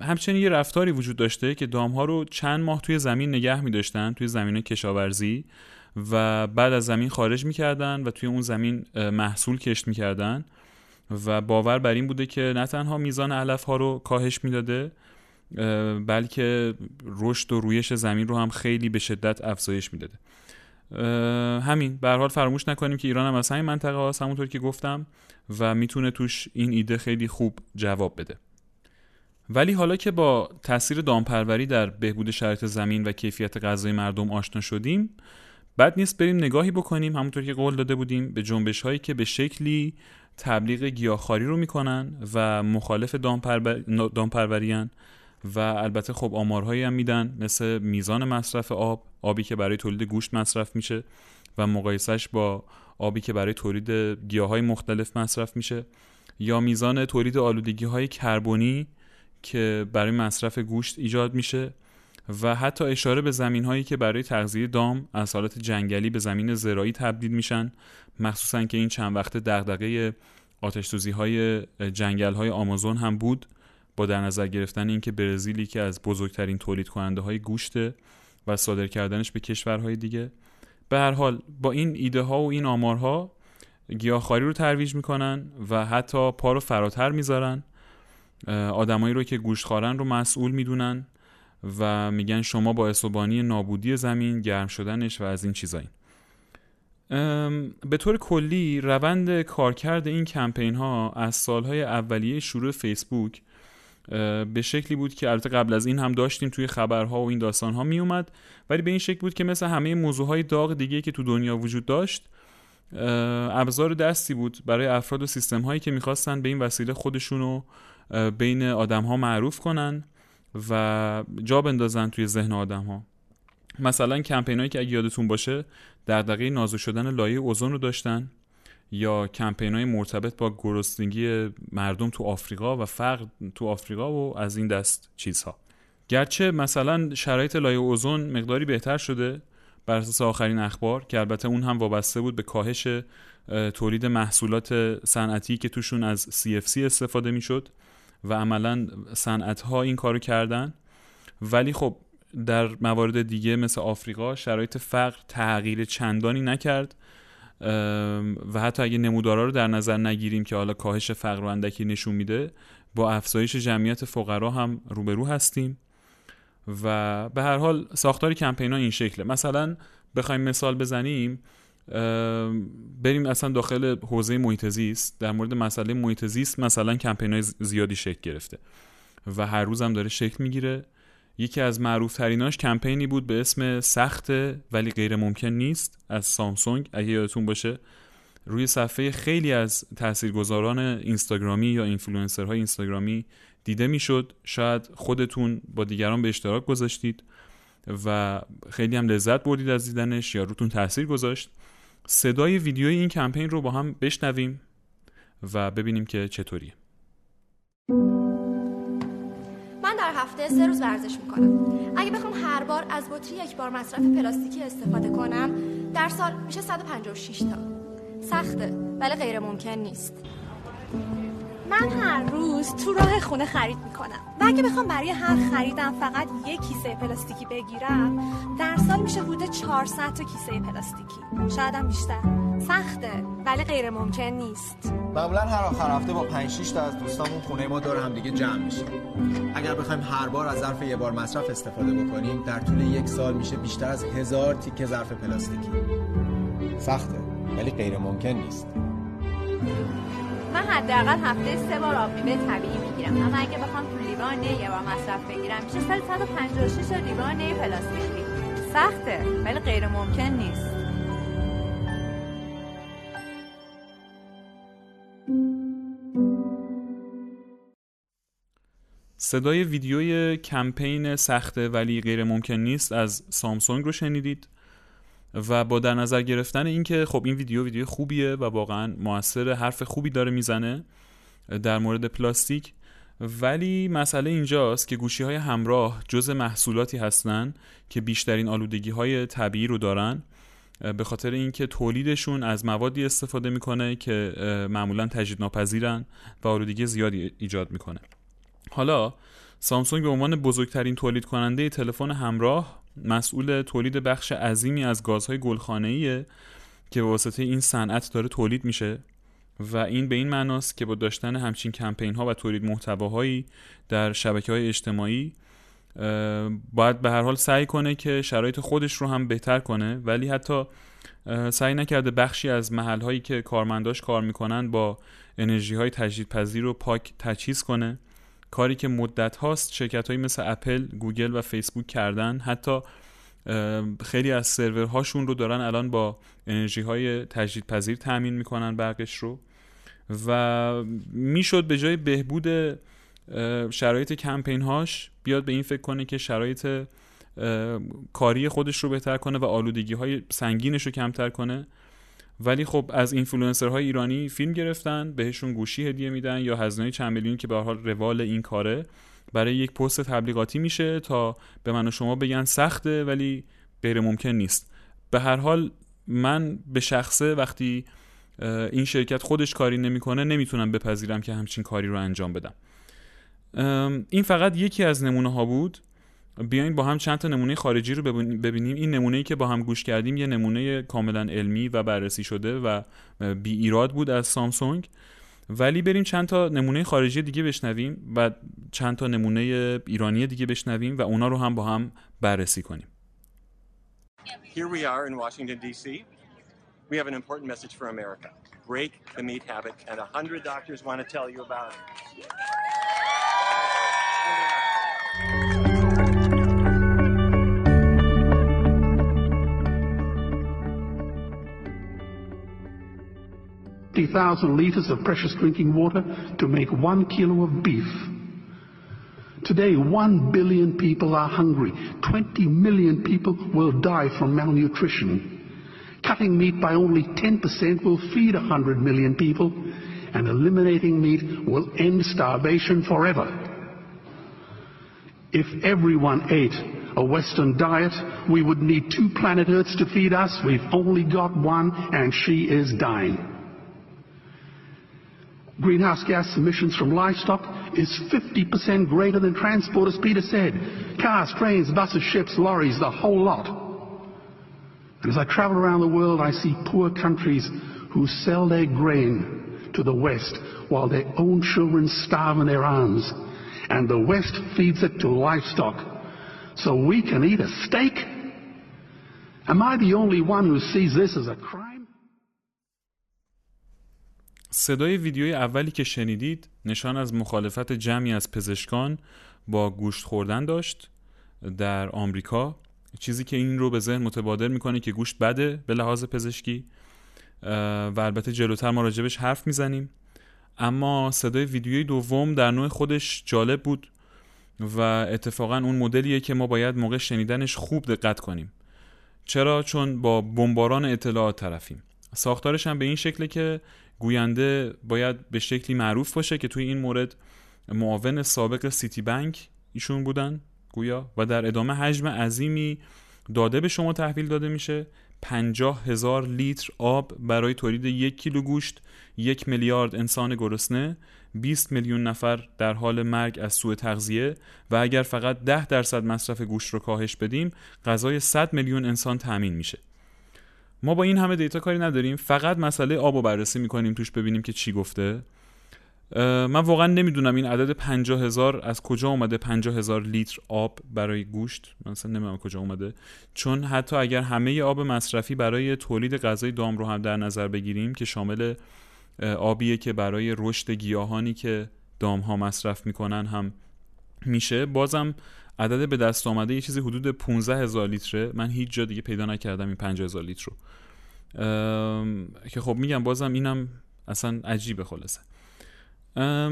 A: همچنین یه رفتاری وجود داشته که دام ها رو چند ماه توی زمین نگه می داشتن توی زمین کشاورزی و بعد از زمین خارج می‌کردن و توی اون زمین محصول کشت می‌کردن و باور بر این بوده که نه تنها میزان علف ها رو کاهش می‌داده بلکه رشد و رویش زمین رو هم خیلی به شدت افزایش می‌داده. همین. به حال فراموش نکنیم که ایران هم از همین منطقه هاست همونطور که گفتم و می‌تونه توش این ایده خیلی خوب جواب بده. ولی حالا که با تاثیر دامپروری در بهبود شرایط زمین و کیفیت غذای مردم آشنا شدیم بعد نیست بریم نگاهی بکنیم همونطور که قول داده بودیم به جنبش هایی که به شکلی تبلیغ گیاهخواری رو می‌کنن و مخالف دامپروریان و البته خب آمارهایی هم میدن مثل میزان مصرف آب آبی که برای تولید گوشت مصرف میشه و مقایسش با آبی که برای تولید گیاه های مختلف مصرف میشه یا میزان تولید آلودگی های کربنی که برای مصرف گوشت ایجاد میشه و حتی اشاره به زمین هایی که برای تغذیه دام از حالت جنگلی به زمین زراعی تبدیل میشن مخصوصا که این چند وقت دغدغه آتش های جنگل های آمازون هم بود. با در نظر گرفتن اینکه برزیلی که از بزرگترین تولید کننده های گوشته و صادر کردنش به کشورهای دیگه. به هر حال با این ایده ها و این آمارها گیاهخواری رو ترویج می‌کنن و حتی پا رو فراتر می‌ذارن. آدمایی رو که گوشتخوارن رو مسئول می‌دونن و میگن شما با اسوبانی نابودی زمین گرم شدنش و از این چیزایی. به طور کلی روند کارکرد این کمپین ها از سالهای اولیه شروع فیسبوک به شکلی بود که البته قبل از این هم داشتیم توی خبرها و این داستان ها می اومد ولی به این شکل بود که مثل همه موضوع های داغ دیگه که تو دنیا وجود داشت ابزار دستی بود برای افراد و سیستم هایی که می‌خواستن به این وسیله خودشونو بین آدم ها معروف کنن و جا بندازن توی ذهن آدم ها مثلا کمپین هایی که اگه یادتون باشه دغدغه نازو شدن لایه اوزون رو داشتن. یا کمپین های مرتبط با گرسنگی مردم تو آفریقا و فقر تو آفریقا و از این دست چیزها. گرچه مثلا شرایط لایه اوزون مقداری بهتر شده بر اساس آخرین اخبار که البته اون هم وابسته بود به کاهش تولید محصولات صنعتی که توشون از CFC استفاده می‌شد و عملا صنعت ها این کارو کردن. ولی خب در موارد دیگه مثل آفریقا شرایط فقر تغییر چندانی نکرد. و حتی اگه نمودارا رو در نظر نگیریم که حالا کاهش فقر و اندکی نشون میده با افزایش جمعیت فقرا هم روبرو هستیم. و به هر حال ساختار کمپین این شکله. مثلا بخوایم مثال بزنیم بریم اصلا داخل حوزه محیط زیست در مورد مسئله محیط زیست مثلا کمپین های زیادی شکل گرفته و هر روز هم داره شکل می‌گیره. یکی از معروف تریناش کمپینی بود به اسم سخت ولی غیر ممکن نیست از سامسونگ اگه یادتون باشه. روی صفحه خیلی از تاثیرگذاران اینستاگرامی یا اینفلوئنسرهای اینستاگرامی دیده می‌شد. شاید خودتون با دیگران به اشتراک گذاشتید و خیلی هم لذت بردید از دیدنش یا روتون تاثیر گذاشت. صدای ویدیوی این کمپین رو با هم بشنویم و ببینیم که چطوریه.
D: هفته سه روز ورزش می‌کنم. اگه بخوام هر بار از بطری یک بار مصرف پلاستیکی استفاده کنم در سال میشه 156 تا. سخته ولی غیر ممکن نیست. من هر روز تو راه خونه خرید می‌کنم. و اگه بخوام برای هر خریدم فقط یک کیسه پلاستیکی بگیرم در سال میشه حدود 400 تا کیسه پلاستیکی. شاید بیشتر. سخته ولی غیر ممکن نیست.
E: معمولا هر آخر هفته با 5 6 تا از دوستامون خونه ما دور هم دیگه جمع میشیم. اگر بخوایم هر بار از ظرف یه بار مصرف استفاده بکنیم در طول یک سال میشه بیشتر از هزار تیکه ظرف پلاستیکی. سخته ولی غیر ممکن نیست.
F: من حداقل هفته سه بار آب میوه طبیعی می‌گیرم. اما اگه بخوام تو لیوان یه بار مصرف بگیرم میشه 156 لیوان پلاستیکی سخته ولی غیر ممکن نیست.
A: صدای ویدیوی کمپین سخته ولی غیر ممکن نیست از سامسونگ رو شنیدید. و با در نظر گرفتن اینکه خب این ویدیو ویدیو خوبیه و واقعا موثر حرف خوبی داره می‌زنه در مورد پلاستیک ولی مسئله اینجاست که گوشی های همراه جز محصولاتی هستن که بیشترین آلودگی های طبیعی رو دارن. به خاطر اینکه تولیدشون از موادی استفاده می‌کنه که معمولا تجدید ناپذیرن و آلودگی زیادی ایجاد می‌کنه. حالا سامسونگ به عنوان بزرگترین تولید کننده تلفن همراه مسئول تولید بخش عظیمی از گازهای گلخانه‌ایه که واسطه این صنعت داره تولید میشه و این به این معناست که با داشتن همچین کمپین ها و تولید محتواهایی در شبکه های اجتماعی باید به هر حال سعی کنه که شرایط خودش رو هم بهتر کنه ولی حتی سعی نکرده بخشی از محل هایی که کارمنداش کار می‌کنن با انرژی های تجدیدپذیر رو پاک تجهیز کنه. کاری که مدت هاست شرکت هایی مثل اپل، گوگل و فیسبوک کردن. حتی خیلی از سرورهاشون رو دارن الان با انرژی های تجدیدپذیر تامین می‌کنن برقش رو. و می‌شد به جای بهبود شرایط کمپین هاش بیاد به این فکر کنه که شرایط کاری خودش رو بهتر کنه و آلودگی های سنگینش رو کمتر کنه. ولی خب از های ایرانی فیلم گرفتن بهشون گوشی هدیه میدن یا هزینه چند میلیون که به حال روال این کاره برای یک پست تبلیغاتی میشه تا به من و شما بگن سخته ولی غیر ممکن نیست. به هر حال من به شخصه وقتی این شرکت خودش کاری نمی‌کنه نمی‌تونم بپذیرم که همچین کاری رو انجام بدم. این فقط یکی از نمونه ها بود. بیاین با هم چند تا نمونه خارجی رو ببینیم این نمونه که با هم گوش کردیم یه نمونه کاملا علمی و بررسی شده و بی ایراد بود از سامسونگ ولی بریم چند تا نمونه خارجی دیگه بشنویم و چند تا نمونه ایرانی دیگه بشنویم و اونا رو هم با هم بررسی کنیم
G: Here we are in Washington DC. We have an important message for America. Break the meat habit and 100 doctors want to tell you about it.
H: 50,000 liters of precious drinking water to make one kilo of beef. Today, one billion people are hungry. 20 million people will die from malnutrition. Cutting meat by only 10% will feed 100 million people, and eliminating meat will end starvation forever. If everyone ate a Western diet, we would need two planet Earths to feed us. We've only got one, and she is dying. Greenhouse gas emissions from livestock is 50% greater than transport, as Peter said. Cars, trains, buses, ships, lorries, the whole lot. And as I travel around the world, I see poor countries who sell their grain to the West while their own children starve in their arms. And the West feeds it to livestock. So we can eat a steak? Am I the only one who sees this as a crime?
A: صدای ویدیوی اولی که شنیدید نشان از مخالفت جمعی از پزشکان با گوشت خوردن داشت در آمریکا. چیزی که این رو به ذهن متبادر می‌کنه که گوشت بده به لحاظ پزشکی و البته جلوتر ما راجبش حرف می‌زنیم. اما صدای ویدیوی دوم در نوع خودش جالب بود و اتفاقا اون مدلیه که ما باید موقع شنیدنش خوب دقت کنیم. چرا؟ چون با بمباران اطلاعات طرفیم. ساختارش هم به این شکله که گوینده باید به شکلی معروف باشه که توی این مورد معاون سابق سیتی بنک ایشون بودن گویا و در ادامه حجم عظیمی داده به شما تحویل داده میشه. پنجاه هزار لیتر آب برای تولید یک کیلو گوشت یک میلیارد انسان گرسنه 20 میلیون نفر در حال مرگ از سوء تغذیه و اگر فقط ده درصد مصرف گوشت رو کاهش بدیم غذای 100 میلیون انسان تامین میشه. ما با این همه دیتا کاری نداریم. فقط مسئله آب رو بررسی می‌کنیم توش ببینیم که چی گفته. من واقعا نمی‌دونم این عدد پنجاه هزار از کجا اومده پنجاه هزار لیتر آب برای گوشت. مثلا نمی‌دونم کجا اومده. چون حتی اگر همه آب مصرفی برای تولید غذای دام رو هم در نظر بگیریم که شامل آبیه که برای رشد گیاهانی که دام ها مصرف می‌کنن هم میشه. بازم عدد به دست آمده یه چیزی حدود 15 هزار لیتره. من هیچ جا دیگه پیدا نکردم این 50 هزار لیتر رو. که خب میگم بازم اینم اصلا عجیبه خلاصه.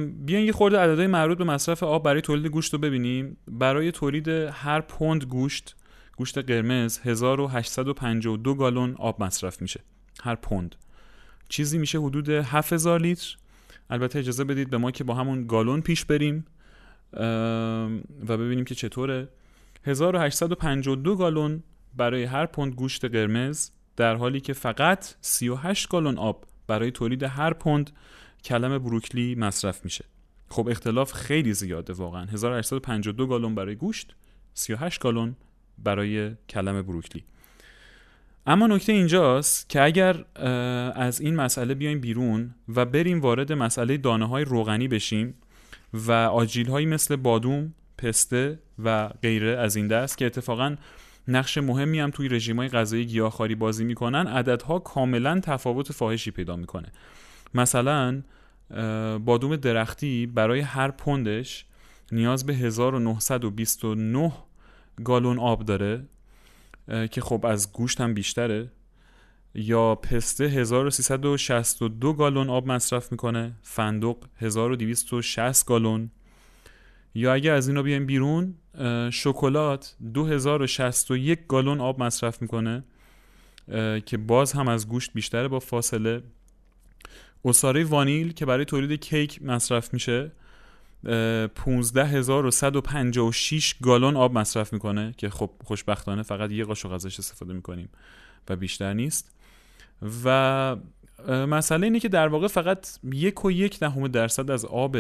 A: بیاین یه خورده عددهای مربوط به مصرف آب برای تولید گوشت رو ببینیم. برای تولید هر پوند گوشت گوشت قرمز 1852 گالون آب مصرف میشه. هر پوند. چیزی میشه حدود 7000 لیتر. البته اجازه بدید به ما که با همون گالون پیش بریم. و ببینیم که چطوره. 1852 گالون برای هر پوند گوشت قرمز. در حالی که فقط 38 گالون آب برای تولید هر پوند کلم بروکلی مصرف میشه. خب اختلاف خیلی زیاده واقعا. 1852 گالون برای گوشت 38 گالون برای کلم بروکلی. اما نکته اینجاست که اگر از این مسئله بیایم بیرون و بریم وارد مسئله دانه های روغنی بشیم و آجیل هایی مثل بادوم، پسته و غیره از این دست که اتفاقا نقش مهمی هم توی رژیم های غذایی گیاهخواری بازی می‌کنن. عددها کاملا تفاوت فاحشی پیدا می‌کنه. مثلا بادوم درختی برای هر پوندش نیاز به 1929 گالون آب داره که خب از گوشت هم بیشتره یا پسته 1362 گالون آب مصرف می‌کنه فندق 1260 گالون یا اگه از اینا بیایم بیرون شکلات 2061 گالون آب مصرف می‌کنه که باز هم از گوشت بیشتره با فاصله. اصاره وانیل که برای تولید کیک مصرف میشه 15156 گالون آب مصرف می‌کنه که خب خوشبختانه فقط یه قاشق ازش استفاده می‌کنیم و بیشتر نیست. و مسئله اینه که در واقع فقط یک و یک دهم درصد از آب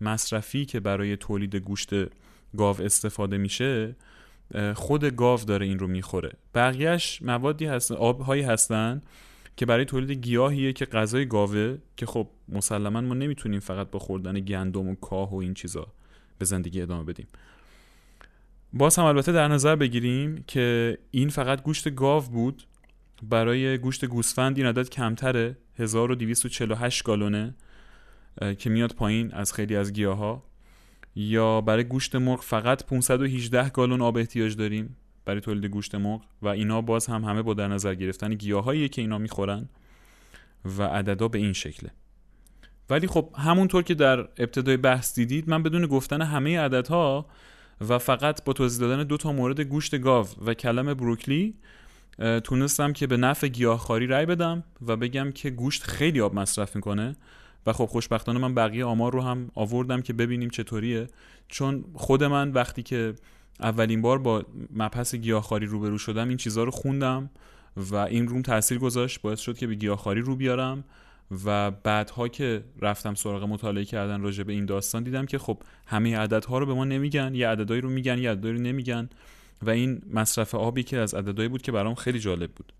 A: مصرفی که برای تولید گوشت گاو استفاده میشه خود گاو داره این رو می‌خوره. بقیهش موادی هستن آبهایی هستن که برای تولید گیاهیه که غذای گاوه که خب مسلما ما نمی‌تونیم فقط با خوردن گندم و کاه و این چیزا به زندگی ادامه بدیم. باز هم البته در نظر بگیریم که این فقط گوشت گاو بود. برای گوشت گوسفند این عدد کمتره 1248 گالونه. که میاد پایین از خیلی از گیاه ها یا برای گوشت مرغ فقط 518 گالون آب احتیاج داریم برای تولید گوشت مرغ و اینا باز هم همه با در نظر گرفتن گیاهایی که اینا می‌خورن و عددا به این شکله. ولی خب همونطور که در ابتدای بحث دیدید من بدون گفتن همه عددها و فقط با توضیح دادن دو تا مورد گوشت گاو و کلم بروکلی تونستم که به نفع گیاهخواری رای بدم و بگم که گوشت خیلی آب مصرف می‌کنه. و خب خوشبختانه من بقیه آمار رو هم آوردم که ببینیم چطوریه. چون خود من وقتی که اولین بار با مبحث گیاهخواری روبرو شدم این چیزها رو خوندم و این روم تاثیر گذاشت باعث شد که به گیاهخواری رو بیارم و بعدها که رفتم سراغ مطالعه کردن راجع به این داستان دیدم که خب همه عددها رو به ما نمیگن یه عددهایی رو میگن یه عددهایی رو نمیگن و این مصرف آبی که از عددهایی بود که برام خیلی جالب بود.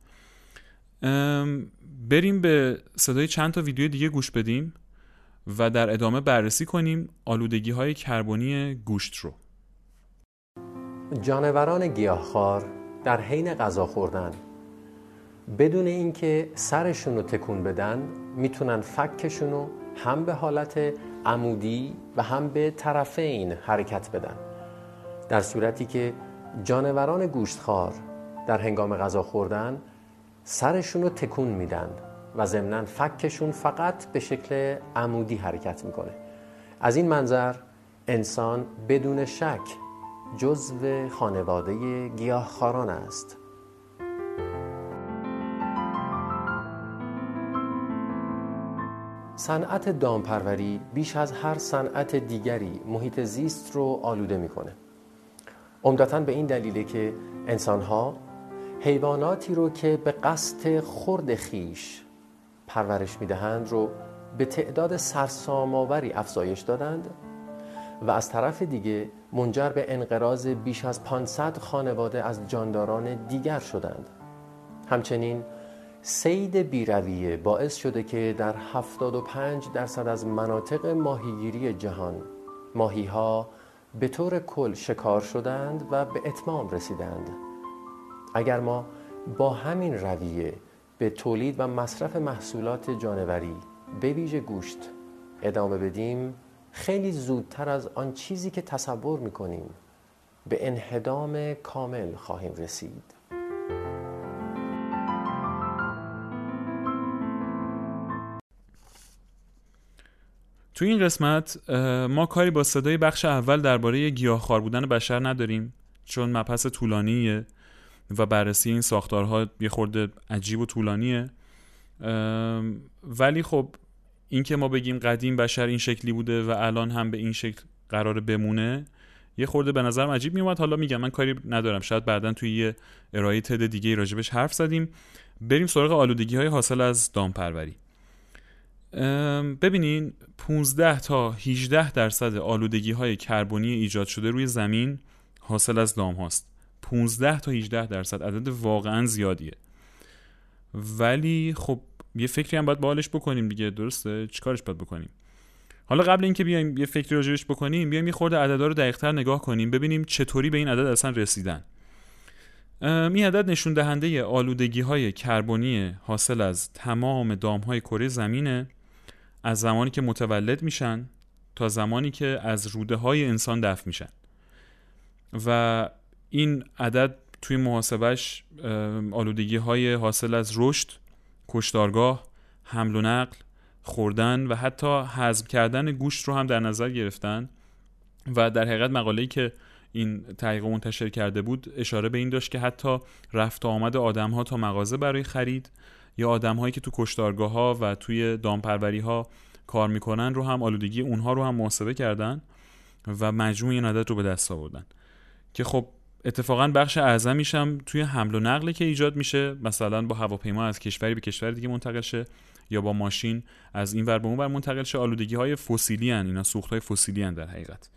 A: بریم به صدای چند تا ویدیو دیگه گوش بدیم و در ادامه بررسی کنیم آلودگی های کربنی گوشت رو.
I: جانوران گیاهخوار در حین غذا خوردن. بدون اینکه سرشون رو تکون بدن می‌تونن فکشون رو هم به حالت عمودی و هم به طرفین حرکت بدن. در صورتی که جانوران گوشتخوار در هنگام غذا خوردن سرشون رو تکون میدن و ضمنا فکشون فقط به شکل عمودی حرکت می‌کنه. از این منظر انسان بدون شک جزو خانواده گیاهخواران است. صنعت دامپروری بیش از هر صنعت دیگری محیط زیست رو آلوده می‌کنه. عمدتا به این دلیله که انسانها حیواناتی رو که به قصد خورد خیش پرورش می‌دهند رو به تعداد سرسام‌آوری افزایش دادند و از طرف دیگه منجر به انقراض بیش از 500 خانواده از جانداران دیگر شدند. همچنین سید بیرویه باعث شده که در 75 درصد از مناطق ماهیگیری جهان ماهیها به طور کل شکار شدند و به اتمام رسیدند. اگر ما با همین رویه به تولید و مصرف محصولات جانوری به ویژه گوشت ادامه بدیم خیلی زودتر از آن چیزی که تصور می‌کنیم به انهدام کامل خواهیم رسید.
A: تو این قسمت ما کاری با صدای بخش اول درباره گیاهخوار بودن بشر نداریم چون مبحث طولانیه. و بررسی این ساختارها یه خورده عجیب و طولانیه. ولی خب اینکه ما بگیم قدیم بشر این شکلی بوده و الان هم به این شکل قرار بمونه یه خورده به نظرم عجیب میومد حالا میگم من کاری ندارم. شاید بعدا توی یه ارائه تد دیگه راجبش حرف زدیم. بریم سراغ آلودگی های حاصل از دامپروری. ببینین 15 تا 18 درصد آلودگی های کربنی ایجاد شده روی زمین حاصل از دام هاست. 15 تا 18 درصد عدد واقعا زیادیه. ولی خب یه فکری هم باید بالش بکنیم دیگه درسته؟ چیکارش باید بکنیم؟ حالا قبل اینکه بیایم یه فکری راجبش بکنیم بیایم یه خورده عددا رو دقیقتر نگاه کنیم ببینیم چطوری به این عدد اصلا رسیدن. این عدد نشون دهنده آلودگی های کربنی حاصل از تمام دام های کره زمینه از زمانی که متولد میشن تا زمانی که از روده های انسان دفع میشن. و این عدد توی محاسبش آلودگی های حاصل از رشد کشتارگاه حمل و نقل خوردن و حتی حذف کردن گوشت رو هم در نظر گرفتن و در حقیقت مقاله‌ای که این تحقیق منتشر کرده بود اشاره به این داشت که حتی رفت آمد آدم ها تا مغازه برای خرید یا آدم هایی که تو کشتارگاه ها و توی دامپروری ها کار می‌کنن رو هم آلودگی اونها رو هم محاسبه کردن و مجموع این عدد رو به دست آوردن. که خب اتفاقا بخش اعظمیش هم توی حمل و نقل که ایجاد میشه مثلا با هواپیما از کشوری به کشور دیگه منتقل شه یا با ماشین از این ور به اون ور منتقل شه آلودگی های فسیلی هن. اینا سوخت های فسیلی هن در حقیقت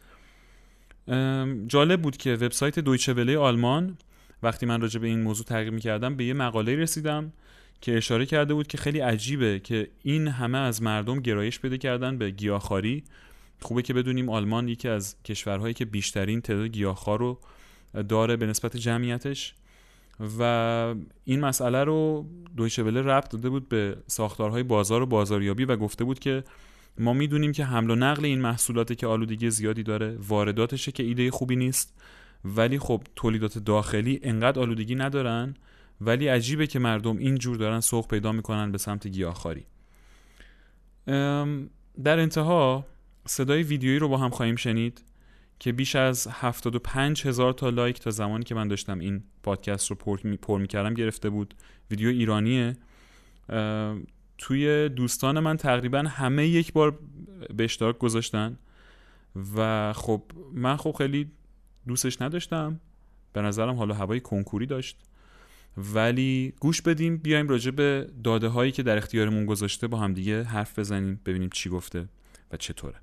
A: جالب بود که وبسایت دویچه وله آلمان وقتی من راجع به این موضوع تحقیق می‌کردم به یه مقاله رسیدم که اشاره کرده بود که خیلی عجیبه که این همه از مردم گرایش پیدا کردن به گیاهخواری خوبه که بدونیم آلمان یکی از کشورهایی که بیشترین تعداد گیاهخوار رو داره به نسبت جمعیتش و این مسئله رو دویچه وله ربط داده بود به ساختارهای بازار و بازاریابی و گفته بود که ما می‌دونیم که حمل و نقل این محصولاتی که آلودگی زیادی داره وارداتشه که ایده خوبی نیست ولی خب تولیدات داخلی انقدر آلودگی ندارن ولی عجیبه که مردم اینجور دارن سوق پیدا می‌کنن به سمت گیاهخواری. در انتها صدای ویدیویی رو با هم خواهیم شنید. که بیش از 75 هزار تا لایک تا زمانی که من داشتم این پادکست رو پر, می، پر می‌کردم گرفته بود. ویدیو ایرانیه. توی دوستان من تقریبا همه یک بار به اشتراک گذاشتن و خب من خب خیلی دوستش نداشتم. به نظرم حالا هوای کنکوری داشت. ولی گوش بدیم بیایم راجع به داده هایی که در اختیارمون گذاشته با همدیگه حرف بزنیم ببینیم چی گفته و چطوره.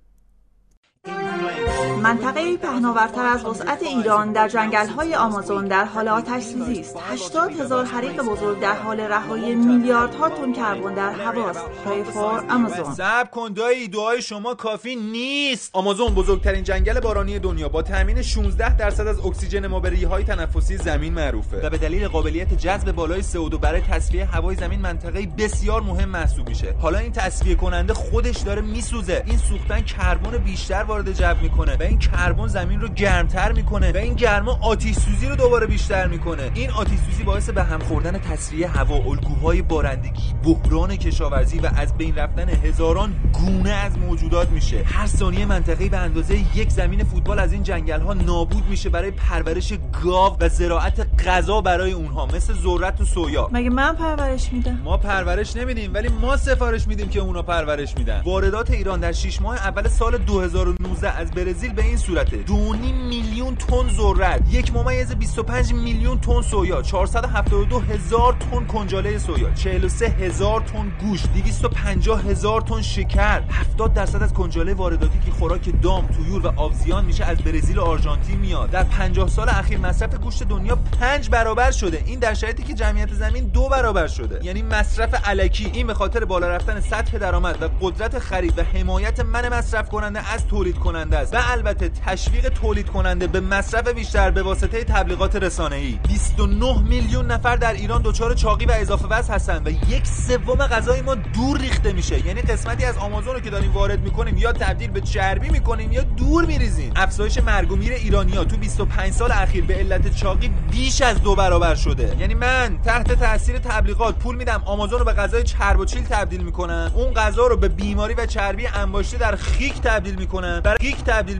J: منطقه پهناورتر از وسعت ایران در جنگل آمازون در حال آتش سوزی است. 80 هزار حریق بزرگ در حال رهایی میلیاردها تن کربن در هواست پری فور آمازون
K: صبر کن دایی دعای شما کافی نیست. آمازون بزرگترین جنگل بارانی دنیا. با تامین 16 درصد از اکسیژن ما به های تنفسی زمین معروفه. و به دلیل قابلیت جذب بالای CO2 برای تصفیه هوای زمین منطقه بسیار مهم محسوب میشه. حالا این تصفیه کننده خودش داره میسوزه. این سوختن کربن بیشتر وارد جو می‌کنه. و این کربن زمین رو گرمتر می‌کنه. و این گرما آتیش سوزی رو دوباره بیشتر می‌کنه. این آتیش سوزی باعث به هم خوردن تصفیه هوا الگوهای بارندگی بحران کشاورزی و از بین رفتن هزاران گونه از موجودات میشه. هر ثانیه منطقه به اندازه یک زمین فوتبال از این جنگل ها نابود میشه برای پرورش گاو و زراعت غذا برای اونها. مثل ذرت و سویا.
J: مگه من پرورش میدم؟
K: ما پرورش نمیدیم ولی ما سفارش میدیم که اونا پرورش میدن. واردات ایران در 6 ماه اول سال 2019 از برزیل به این صورته. دونی میلیون تن ذرت یک ممیز 25 میلیون تن سویا 472 هزار تن کنجاله سویا 43 هزار تن گوشت 250 هزار تن شکر. 70 درصد از کنجاله وارداتی که خوراک دام تویور و آبزیان میشه از برزیل و آرژانتین میاد. در 50 سال اخیر مصرف گوشت دنیا 5 برابر شده. این در شرایطی که جمعیت زمین دو برابر شده. یعنی مصرف علکی این به خاطر بالا رفتن سطح درآمد و قدرت خرید و حمایت من مصرف کننده از تولید کننده است. و البته تشویق تولید کننده به مصرف بیشتر به واسطه تبلیغات رسانه‌ای. 29 میلیون نفر در ایران دچار چاقی و اضافه وزن هستن و یک سوم غذای ما دور ریخته میشه. یعنی قسمتی از آمازون رو که داریم وارد می‌کنیم یا تبدیل به چربی می‌کنیم یا دور میریزیم. افزایش مرگ و میر ایرانیا تو 25 سال اخیر به علت چاقی بیش از دو برابر شده. یعنی من تحت تاثیر تبلیغات پول میدم آمازون رو به غذای چرب و چیل تبدیل می‌کنم. اون غذا رو به بیماری و چربی انباشته در خیک تبدیل می‌کنم. برای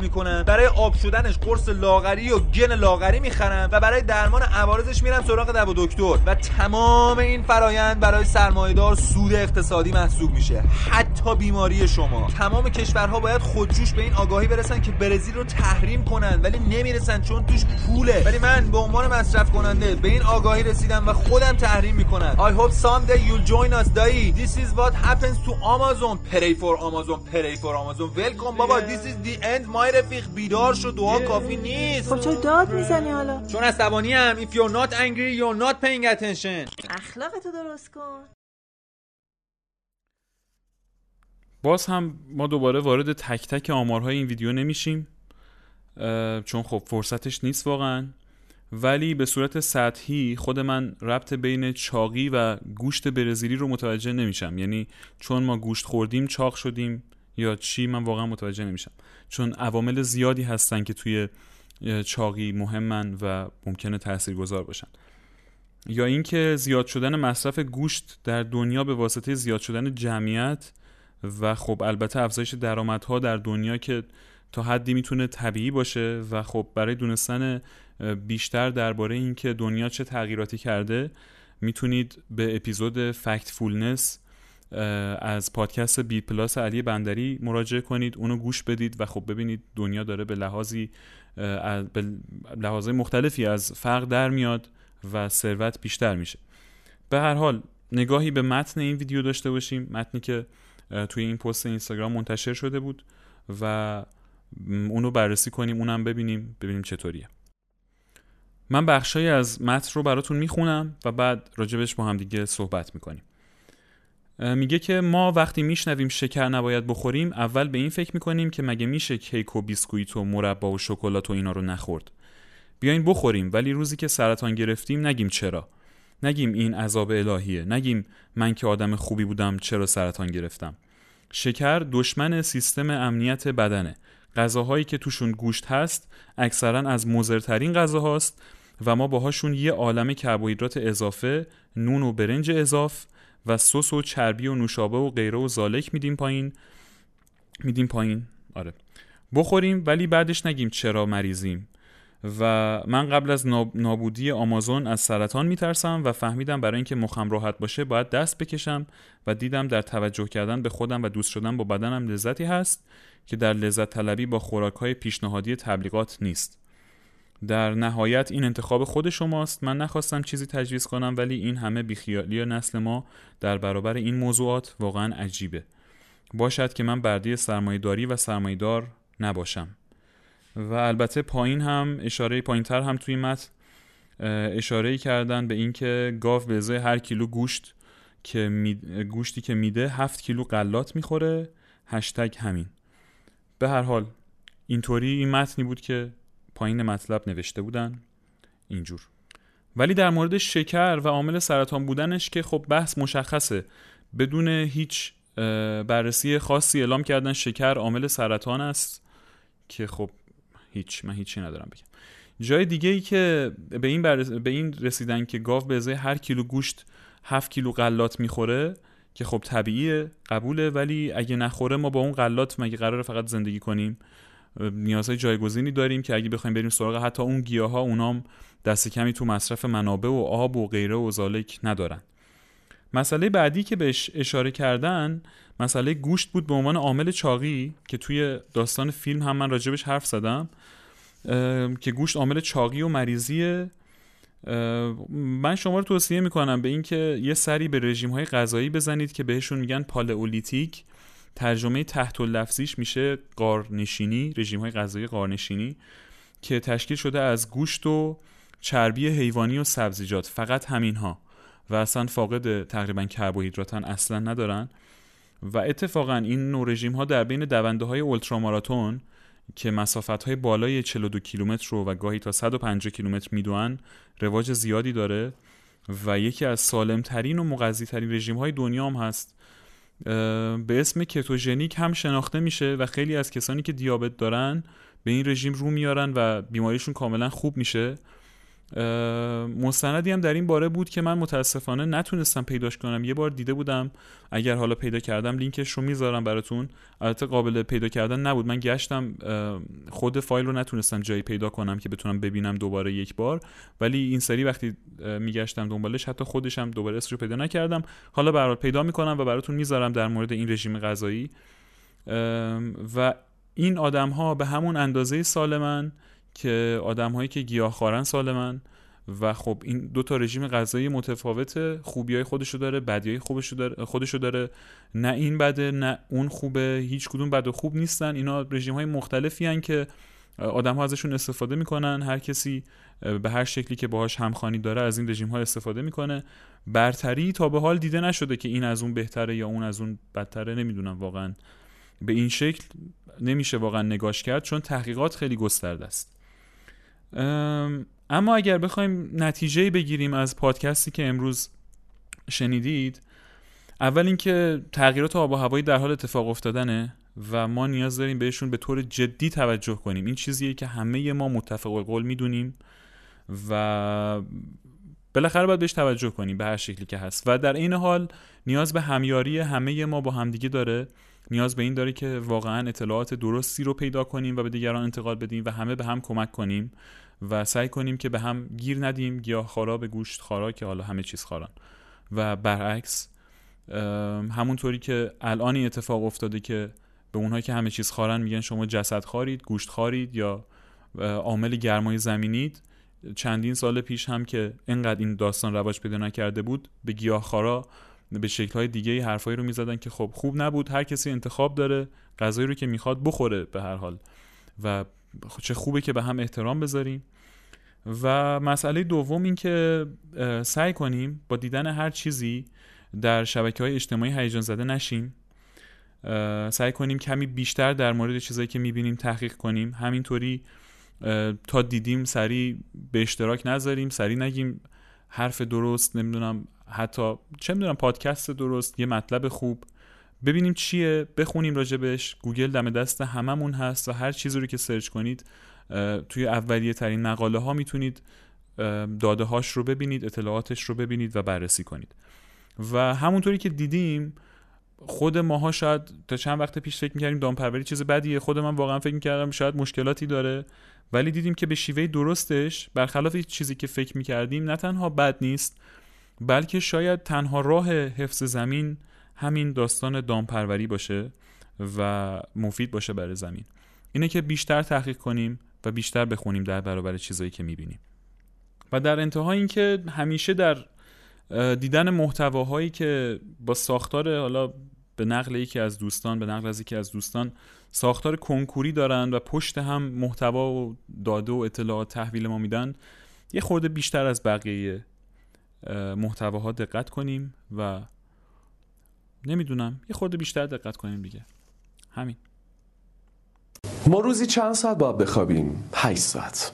K: می‌کنم برای آب شدنش قرص لاغری و گن لاغری می‌خرم و برای درمان عوارضش میرم سراغ دو دکتر. و تمام این فرایند برای سرمایهدار سود اقتصادی محسوب میشه. حتی بیماری شما. تمام کشورها باید خودجوش به این آگاهی برسن که برزیل رو تحریم کنن ولی نمی‌رسن چون توش پوله. ولی من به عنوان مصرف کننده به این آگاهی رسیدم و خودم تحریم می‌کنم. I hope someday you'll join us دایی. This is what happens to Amazon. Pray for Amazon. Pray for Amazon. Welcome بابا. This is the end. My رفیق بیدار شو دعا کافی نیست.
J: خب چرا داد می‌زنی حالا؟
K: چون عصبانی ام if you're not angry you're not paying attention.
J: اخلاقتو درست کن.
A: باز هم ما دوباره وارد تک تک آمارهای این ویدیو نمیشیم. چون خب فرصتش نیست واقعا. ولی به صورت سطحی خود من ربط بین چاقی و گوشت برزیلی رو متوجه نمیشم. یعنی چون ما گوشت خوردیم چاق شدیم یا چی من واقعا متوجه نمیشم. چون عوامل زیادی هستن که توی چاقی مهمن و ممکنه تاثیرگذار باشن. یا اینکه زیاد شدن مصرف گوشت در دنیا به واسطه زیاد شدن جمعیت و خب البته افزایش درآمدها در دنیا که تا حدی می‌تونه طبیعی باشه و خب برای دونستن بیشتر درباره اینکه دنیا چه تغییراتی کرده می‌تونید به اپیزود Factfulness از پادکست بی پلاس علی بندری مراجعه کنید اونو گوش بدید و خب ببینید دنیا داره به لحاظی به لحاظ مختلفی از فرق در میاد و ثروت بیشتر میشه. به هر حال نگاهی به متن این ویدیو داشته باشیم. متنی که توی این پست اینستاگرام منتشر شده بود و اونو بررسی کنیم اونم ببینیم ببینیم چطوریه. من بخشایی از متن رو براتون می‌خونم و بعد راجبش با هم دیگه صحبت می‌کنیم. میگه که ما وقتی میشنویم شکر نباید بخوریم اول به این فکر می‌کنیم که مگه میشه کیک و بیسکویت و مربا و شکلات و اینا رو نخورد. بیاین بخوریم ولی روزی که سرطان گرفتیم نگیم چرا. نگیم این عذاب الهیه. نگیم من که آدم خوبی بودم چرا سرطان گرفتم. شکر دشمن سیستم امنیت بدنه. غذاهایی که توشون گوشت هست اکثرا از مضرترین غذاهاست و ما باهاشون یه عالم کربوهیدرات اضافه نون و برنج اضاف و سس و چربی و نوشابه و غیره و زالک میدیم پایین. میدیم پایین. آره. بخوریم ولی بعدش نگیم چرا مریضیم. و من قبل از نابودی آمازون از سرطان میترسم و فهمیدم برای اینکه مخم راحت باشه باید دست بکشم و دیدم در توجه کردن به خودم و دوست شدن با بدنم لذتی هست که در لذت طلبی با خوراک های پیشنهادی تبلیغات نیست. در نهایت این انتخاب خود شماست. من نخواستم چیزی تجویز کنم ولی این همه بیخیالی نسل ما در برابر این موضوعات واقعا عجیبه. باشد که من بردی سرمایهداری و سرمایهدار نباشم. و البته پایین هم اشاره پایین تر هم توی متن اشاره کردن به اینکه گاو به ازای هر کیلو گوشت که گوشتی که میده هفت کیلو قلات می‌خوره. هشتگ همین. به هر حال اینطوری این متنی بود که پایین مطلب نوشته بودن. اینجور. ولی در مورد شکر و عامل سرطان بودنش که خب بحث مشخصه. بدون هیچ بررسی خاصی اعلام کردن شکر عامل سرطان است که خب هیچ من هیچی ندارم بگم. جای دیگه ای که به این, به این رسیدن که گاو به ازای هر کیلو گوشت 7 کیلو غلات می‌خوره که خب طبیعیه قبوله ولی اگه نخوره ما با اون غلات مگه قراره فقط زندگی کنیم؟ نیازهای جایگزینی داریم که اگه بخوایم بریم سراغ حتی اون گیاه اونام دست کمی تو مصرف منابع و آب و غیره و زالک ندارن. مسئله بعدی که بهش اشاره کردن مسئله گوشت بود به عنوان عامل چاقی که توی داستان فیلم هم من راجبش حرف زدم که گوشت عامل چاقی و مریضیه من شما رو توصیه می‌کنم به اینکه یه سری به رژیم های غذایی بزنید که بهشون میگن پالئولیتیک. ترجمه تحت لفظیش میشه قارنشینی رژیم های غذایی قارنشینی که تشکیل شده از گوشت و چربی حیوانی و سبزیجات فقط همین ها و اصلا فاقد تقریبا کربوهیدراتن اصلا ندارن. و اتفاقا این نوع رژیم ها در بین دونده های اولتراماراتون که مسافت های بالای 42 کیلومتر رو و گاهی تا 150 کیلومتر می‌دونن رواج زیادی داره. و یکی از سالمترین و مغذی ترین رژیم های دنیا هم هست. به اسم کتوژنیک هم شناخته میشه و خیلی از کسانی که دیابت دارن به این رژیم رو میارن و بیماریشون کاملا خوب میشه. مستندی هم در این باره بود که من متاسفانه نتونستم پیداش کنم. یه بار دیده بودم. اگر حالا پیدا کردم لینکش رو می‌ذارم براتون. البته قابل پیدا کردن نبود. من گشتم خود فایل رو نتونستم جایی پیدا کنم که بتونم ببینم دوباره یک بار. ولی این سری وقتی میگشتم دنبالش حتی خودشم دوباره اسمش رو پیدا نکردم. حالا برات پیدا می‌کنم و براتون می‌ذارم در مورد این رژیم غذایی. و این آدم ها به همون اندازه سالمن که آدم هایی که گیاهخوارن سالمن و خب این دو تا رژیم غذایی متفاوته خوبی های خودشو داره بدی های خودشو داره خودشو داره. نه این بده نه اون خوبه. هیچ کدوم بد و خوب نیستن. اینا رژیم های مختلفی هن که آدم ها ازشون استفاده می‌کنن. هر کسی به هر شکلی که باهاش همخوانی داره از این رژیم ها استفاده می‌کنه. برتری تا به حال دیده نشده که این از اون بهتره یا اون از اون بدتره. نمی‌دونم واقعا. به این شکل نمیشه واقعا نگاش کرد چون تحقیقات خیلی گسترده است. اما اگر بخوایم نتیجه بگیریم از پادکستی که امروز شنیدید اول اینکه تغییرات آب و هوایی در حال اتفاق افتادنه و ما نیاز داریم بهشون به طور جدی توجه کنیم. این چیزیه که همه ما متفق قول می‌دونیم و بالاخره باید بهش توجه کنیم به هر شکلی که هست. و در این حال نیاز به همیاری همه ما با همدیگه داره. نیاز به این داره که واقعا اطلاعات درستی رو پیدا کنیم و به دیگران انتقال بدیم و همه به هم کمک کنیم. و سعی کنیم که به هم گیر ندیم گیاه خارا به گوشت خارا که حالا همه چیز خاران. و برعکس همونطوری که الان این اتفاق افتاده که به اونهایی که همه چیز خارن میگن شما جسد خارید گوشت خارید یا عامل گرمای زمینید. چندین سال پیش هم که اینقدر این داستان رواج پیدا نکرده بود به گیاهخوارا به شکلهای دیگه حرفایی رو می‌زدن که خب خوب نبود هر کسی انتخاب داره غذایی رو که می‌خواد بخوره به هر حال. و چه خوبه که به هم احترام بذاریم. و مسئله دوم این که سعی کنیم با دیدن هر چیزی در شبکه های اجتماعی هیجان زده نشیم. سعی کنیم کمی بیشتر در مورد چیزایی که می‌بینیم تحقیق کنیم. همینطوری تا دیدیم سری به اشتراک نذاریم سری نگیم حرف درست نمی‌دونم حتی چه می‌دونم پادکست درست یه مطلب خوب. ببینیم چیه بخونیم راجبش. گوگل دم دست هممون هست و هر چیزی رو که search کنید توی اولیه ترین مقاله ها می‌تونید داده هاش رو ببینید اطلاعاتش رو ببینید و بررسی کنید. و همونطوری که دیدیم خود ماها شاید تا چند وقت پیش فکر می‌کردیم دامپروری چیز بدیه. خود من واقعا فکر می‌کردم شاید مشکلاتی داره. ولی دیدیم که به شیوه درستش برخلاف چیزی که فکر می‌کردیم نه تنها بد نیست بلکه شاید تنها راه حفظ زمین همین داستان دامپروری باشه و مفید باشه برای زمین. اینه که بیشتر تحقیق کنیم و بیشتر بخونیم در برابر چیزایی که می‌بینیم. و در انتها اینکه همیشه در دیدن محتواهایی که با ساختار حالا به نقل یکی از دوستان به نقل از یکی از دوستان ساختار کنکوری دارن و پشت هم محتوا و داده و اطلاعات تحویل ما میدن یه خورده بیشتر از بقیه محتواها دقت کنیم و نمی‌دونم. یه خورده بیشتر دقت کنیم دیگه. همین.
L: ما روزی چند ساعت باید بخوابیم؟ 8 ساعت.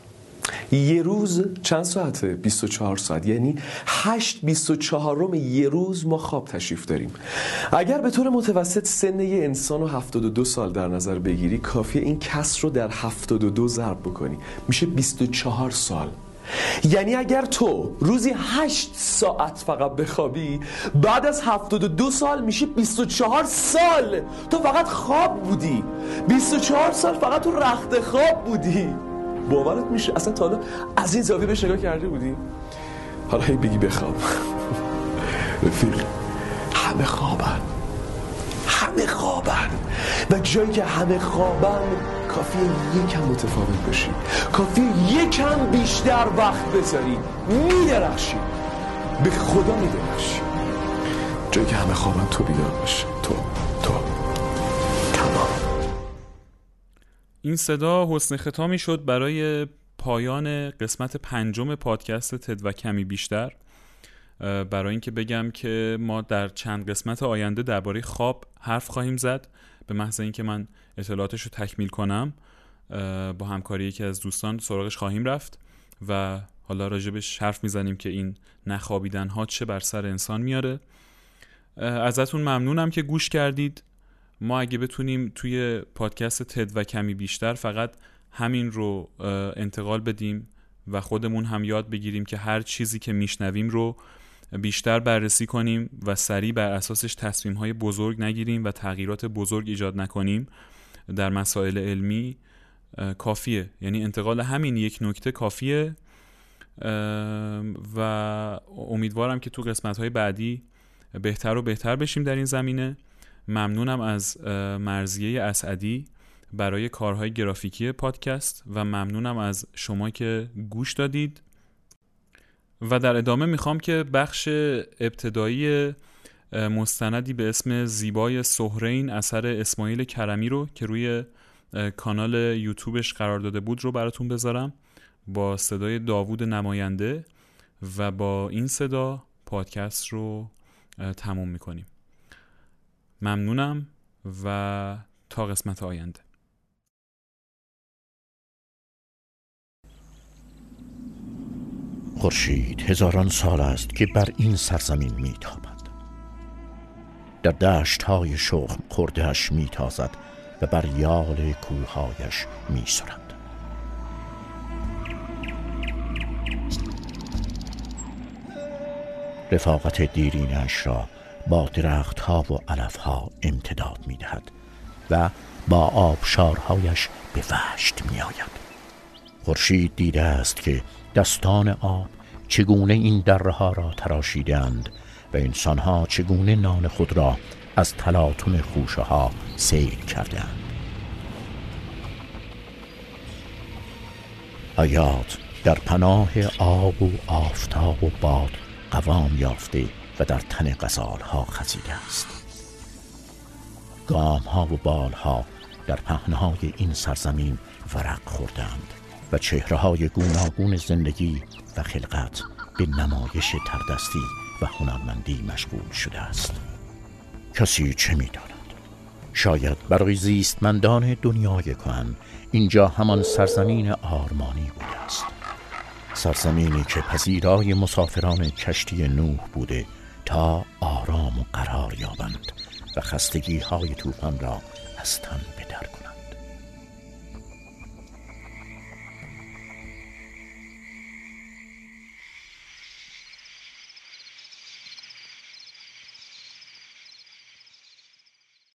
L: یه روز چند ساعته 24 ساعت. یعنی 8 24 روم یه روز ما خواب تشریف داریم. اگر به طور متوسط سن یه انسان رو 72 سال در نظر بگیری کافیه این کس رو در 72 ضرب بکنی. میشه 24 سال. یعنی اگر تو روزی 8 ساعت فقط بخوابی بعد از 72 سال میشه 24 سال تو فقط خواب بودی. 24 سال فقط تو رخت خواب بودی. باورت میشه؟ اصلا تا حالا از این زاویه بهش نگاه کرده بودی؟ حالا هی بگی بخواب. رفیق همه خوابن. همه خوابن. و جایی که همه خوابن کافی یکم متفاوت باشی کافی یکم بیشتر وقت بذاری میدرخشی به خدا میدرخشی جایی که همه خوابن تو بیدار باشی تو تو. تمام.
A: این صدا حسن ختامی شد برای پایان قسمت پنجم پادکست تد و کمی بیشتر. برای اینکه بگم که ما در چند قسمت آینده درباره خواب حرف خواهیم زد. به محض اینکه من اطلاعاتش رو تکمیل کنم با همکاری یکی از دوستان سراغش خواهیم رفت و حالا راجبش حرف می‌زنیم که این نخوابیدن ها چه بر سر انسان میاره. ازتون ممنونم که گوش کردید. ما اگه بتونیم توی پادکست تد و کمی بیشتر فقط همین رو انتقال بدیم و خودمون هم یاد بگیریم که هر چیزی که میشنویم رو بیشتر بررسی کنیم و سریع بر اساسش تصمیم های بزرگ نگیریم و تغییرات بزرگ ایجاد نکنیم در مسائل علمی کافیه. یعنی انتقال همین یک nokte کافیه و امیدوارم که تو قسمت های بعدی بهتر و بهتر بشیم در این زمینه. ممنونم از مرزیه اسعدی برای کارهای گرافیکی پادکست و ممنونم از شما که گوش دادید. و در ادامه می‌خوام که بخش ابتدایی مستندی به اسم زیبای سهرین اثر اسماعیل کرمی رو که روی کانال یوتیوبش قرار داده بود رو براتون بذارم با صدای داوود نماینده و با این صدا پادکست رو تموم می‌کنیم. ممنونم و تا قسمت آینده.
M: خورشید هزاران سال است که بر این سرزمین میتابد. در دشت های شخم خوردهش میتازد و بر یال کوههایش میسرد. رفاقت دیرینش را با درخت ها و علف ها امتداد می دهد و با آبشارهایش به وشت می آید خورشید دیده است که دستان آب چگونه این دره ها را تراشیدند و انسانها چگونه نان خود را از تلاطم خوشه ها سیر کردند حیات در پناه آب و آفتاب و باد قوام یافته و در تن غزال ها خزیده است. گام ها و بال ها در پهنهای این سرزمین ورق خوردند و چهره های گوناگون زندگی و خلقت به نمایش تردستی و هنرمندی مشغول شده است. کسی چه می‌داند؟ شاید برای زیستمندان دنیای کهن اینجا همان سرزمین آرمانی بوده است. سرزمینی که پذیرای مسافران کشتی نوح بوده تا آرام و قرار یابند و خستگی های توفان را از تن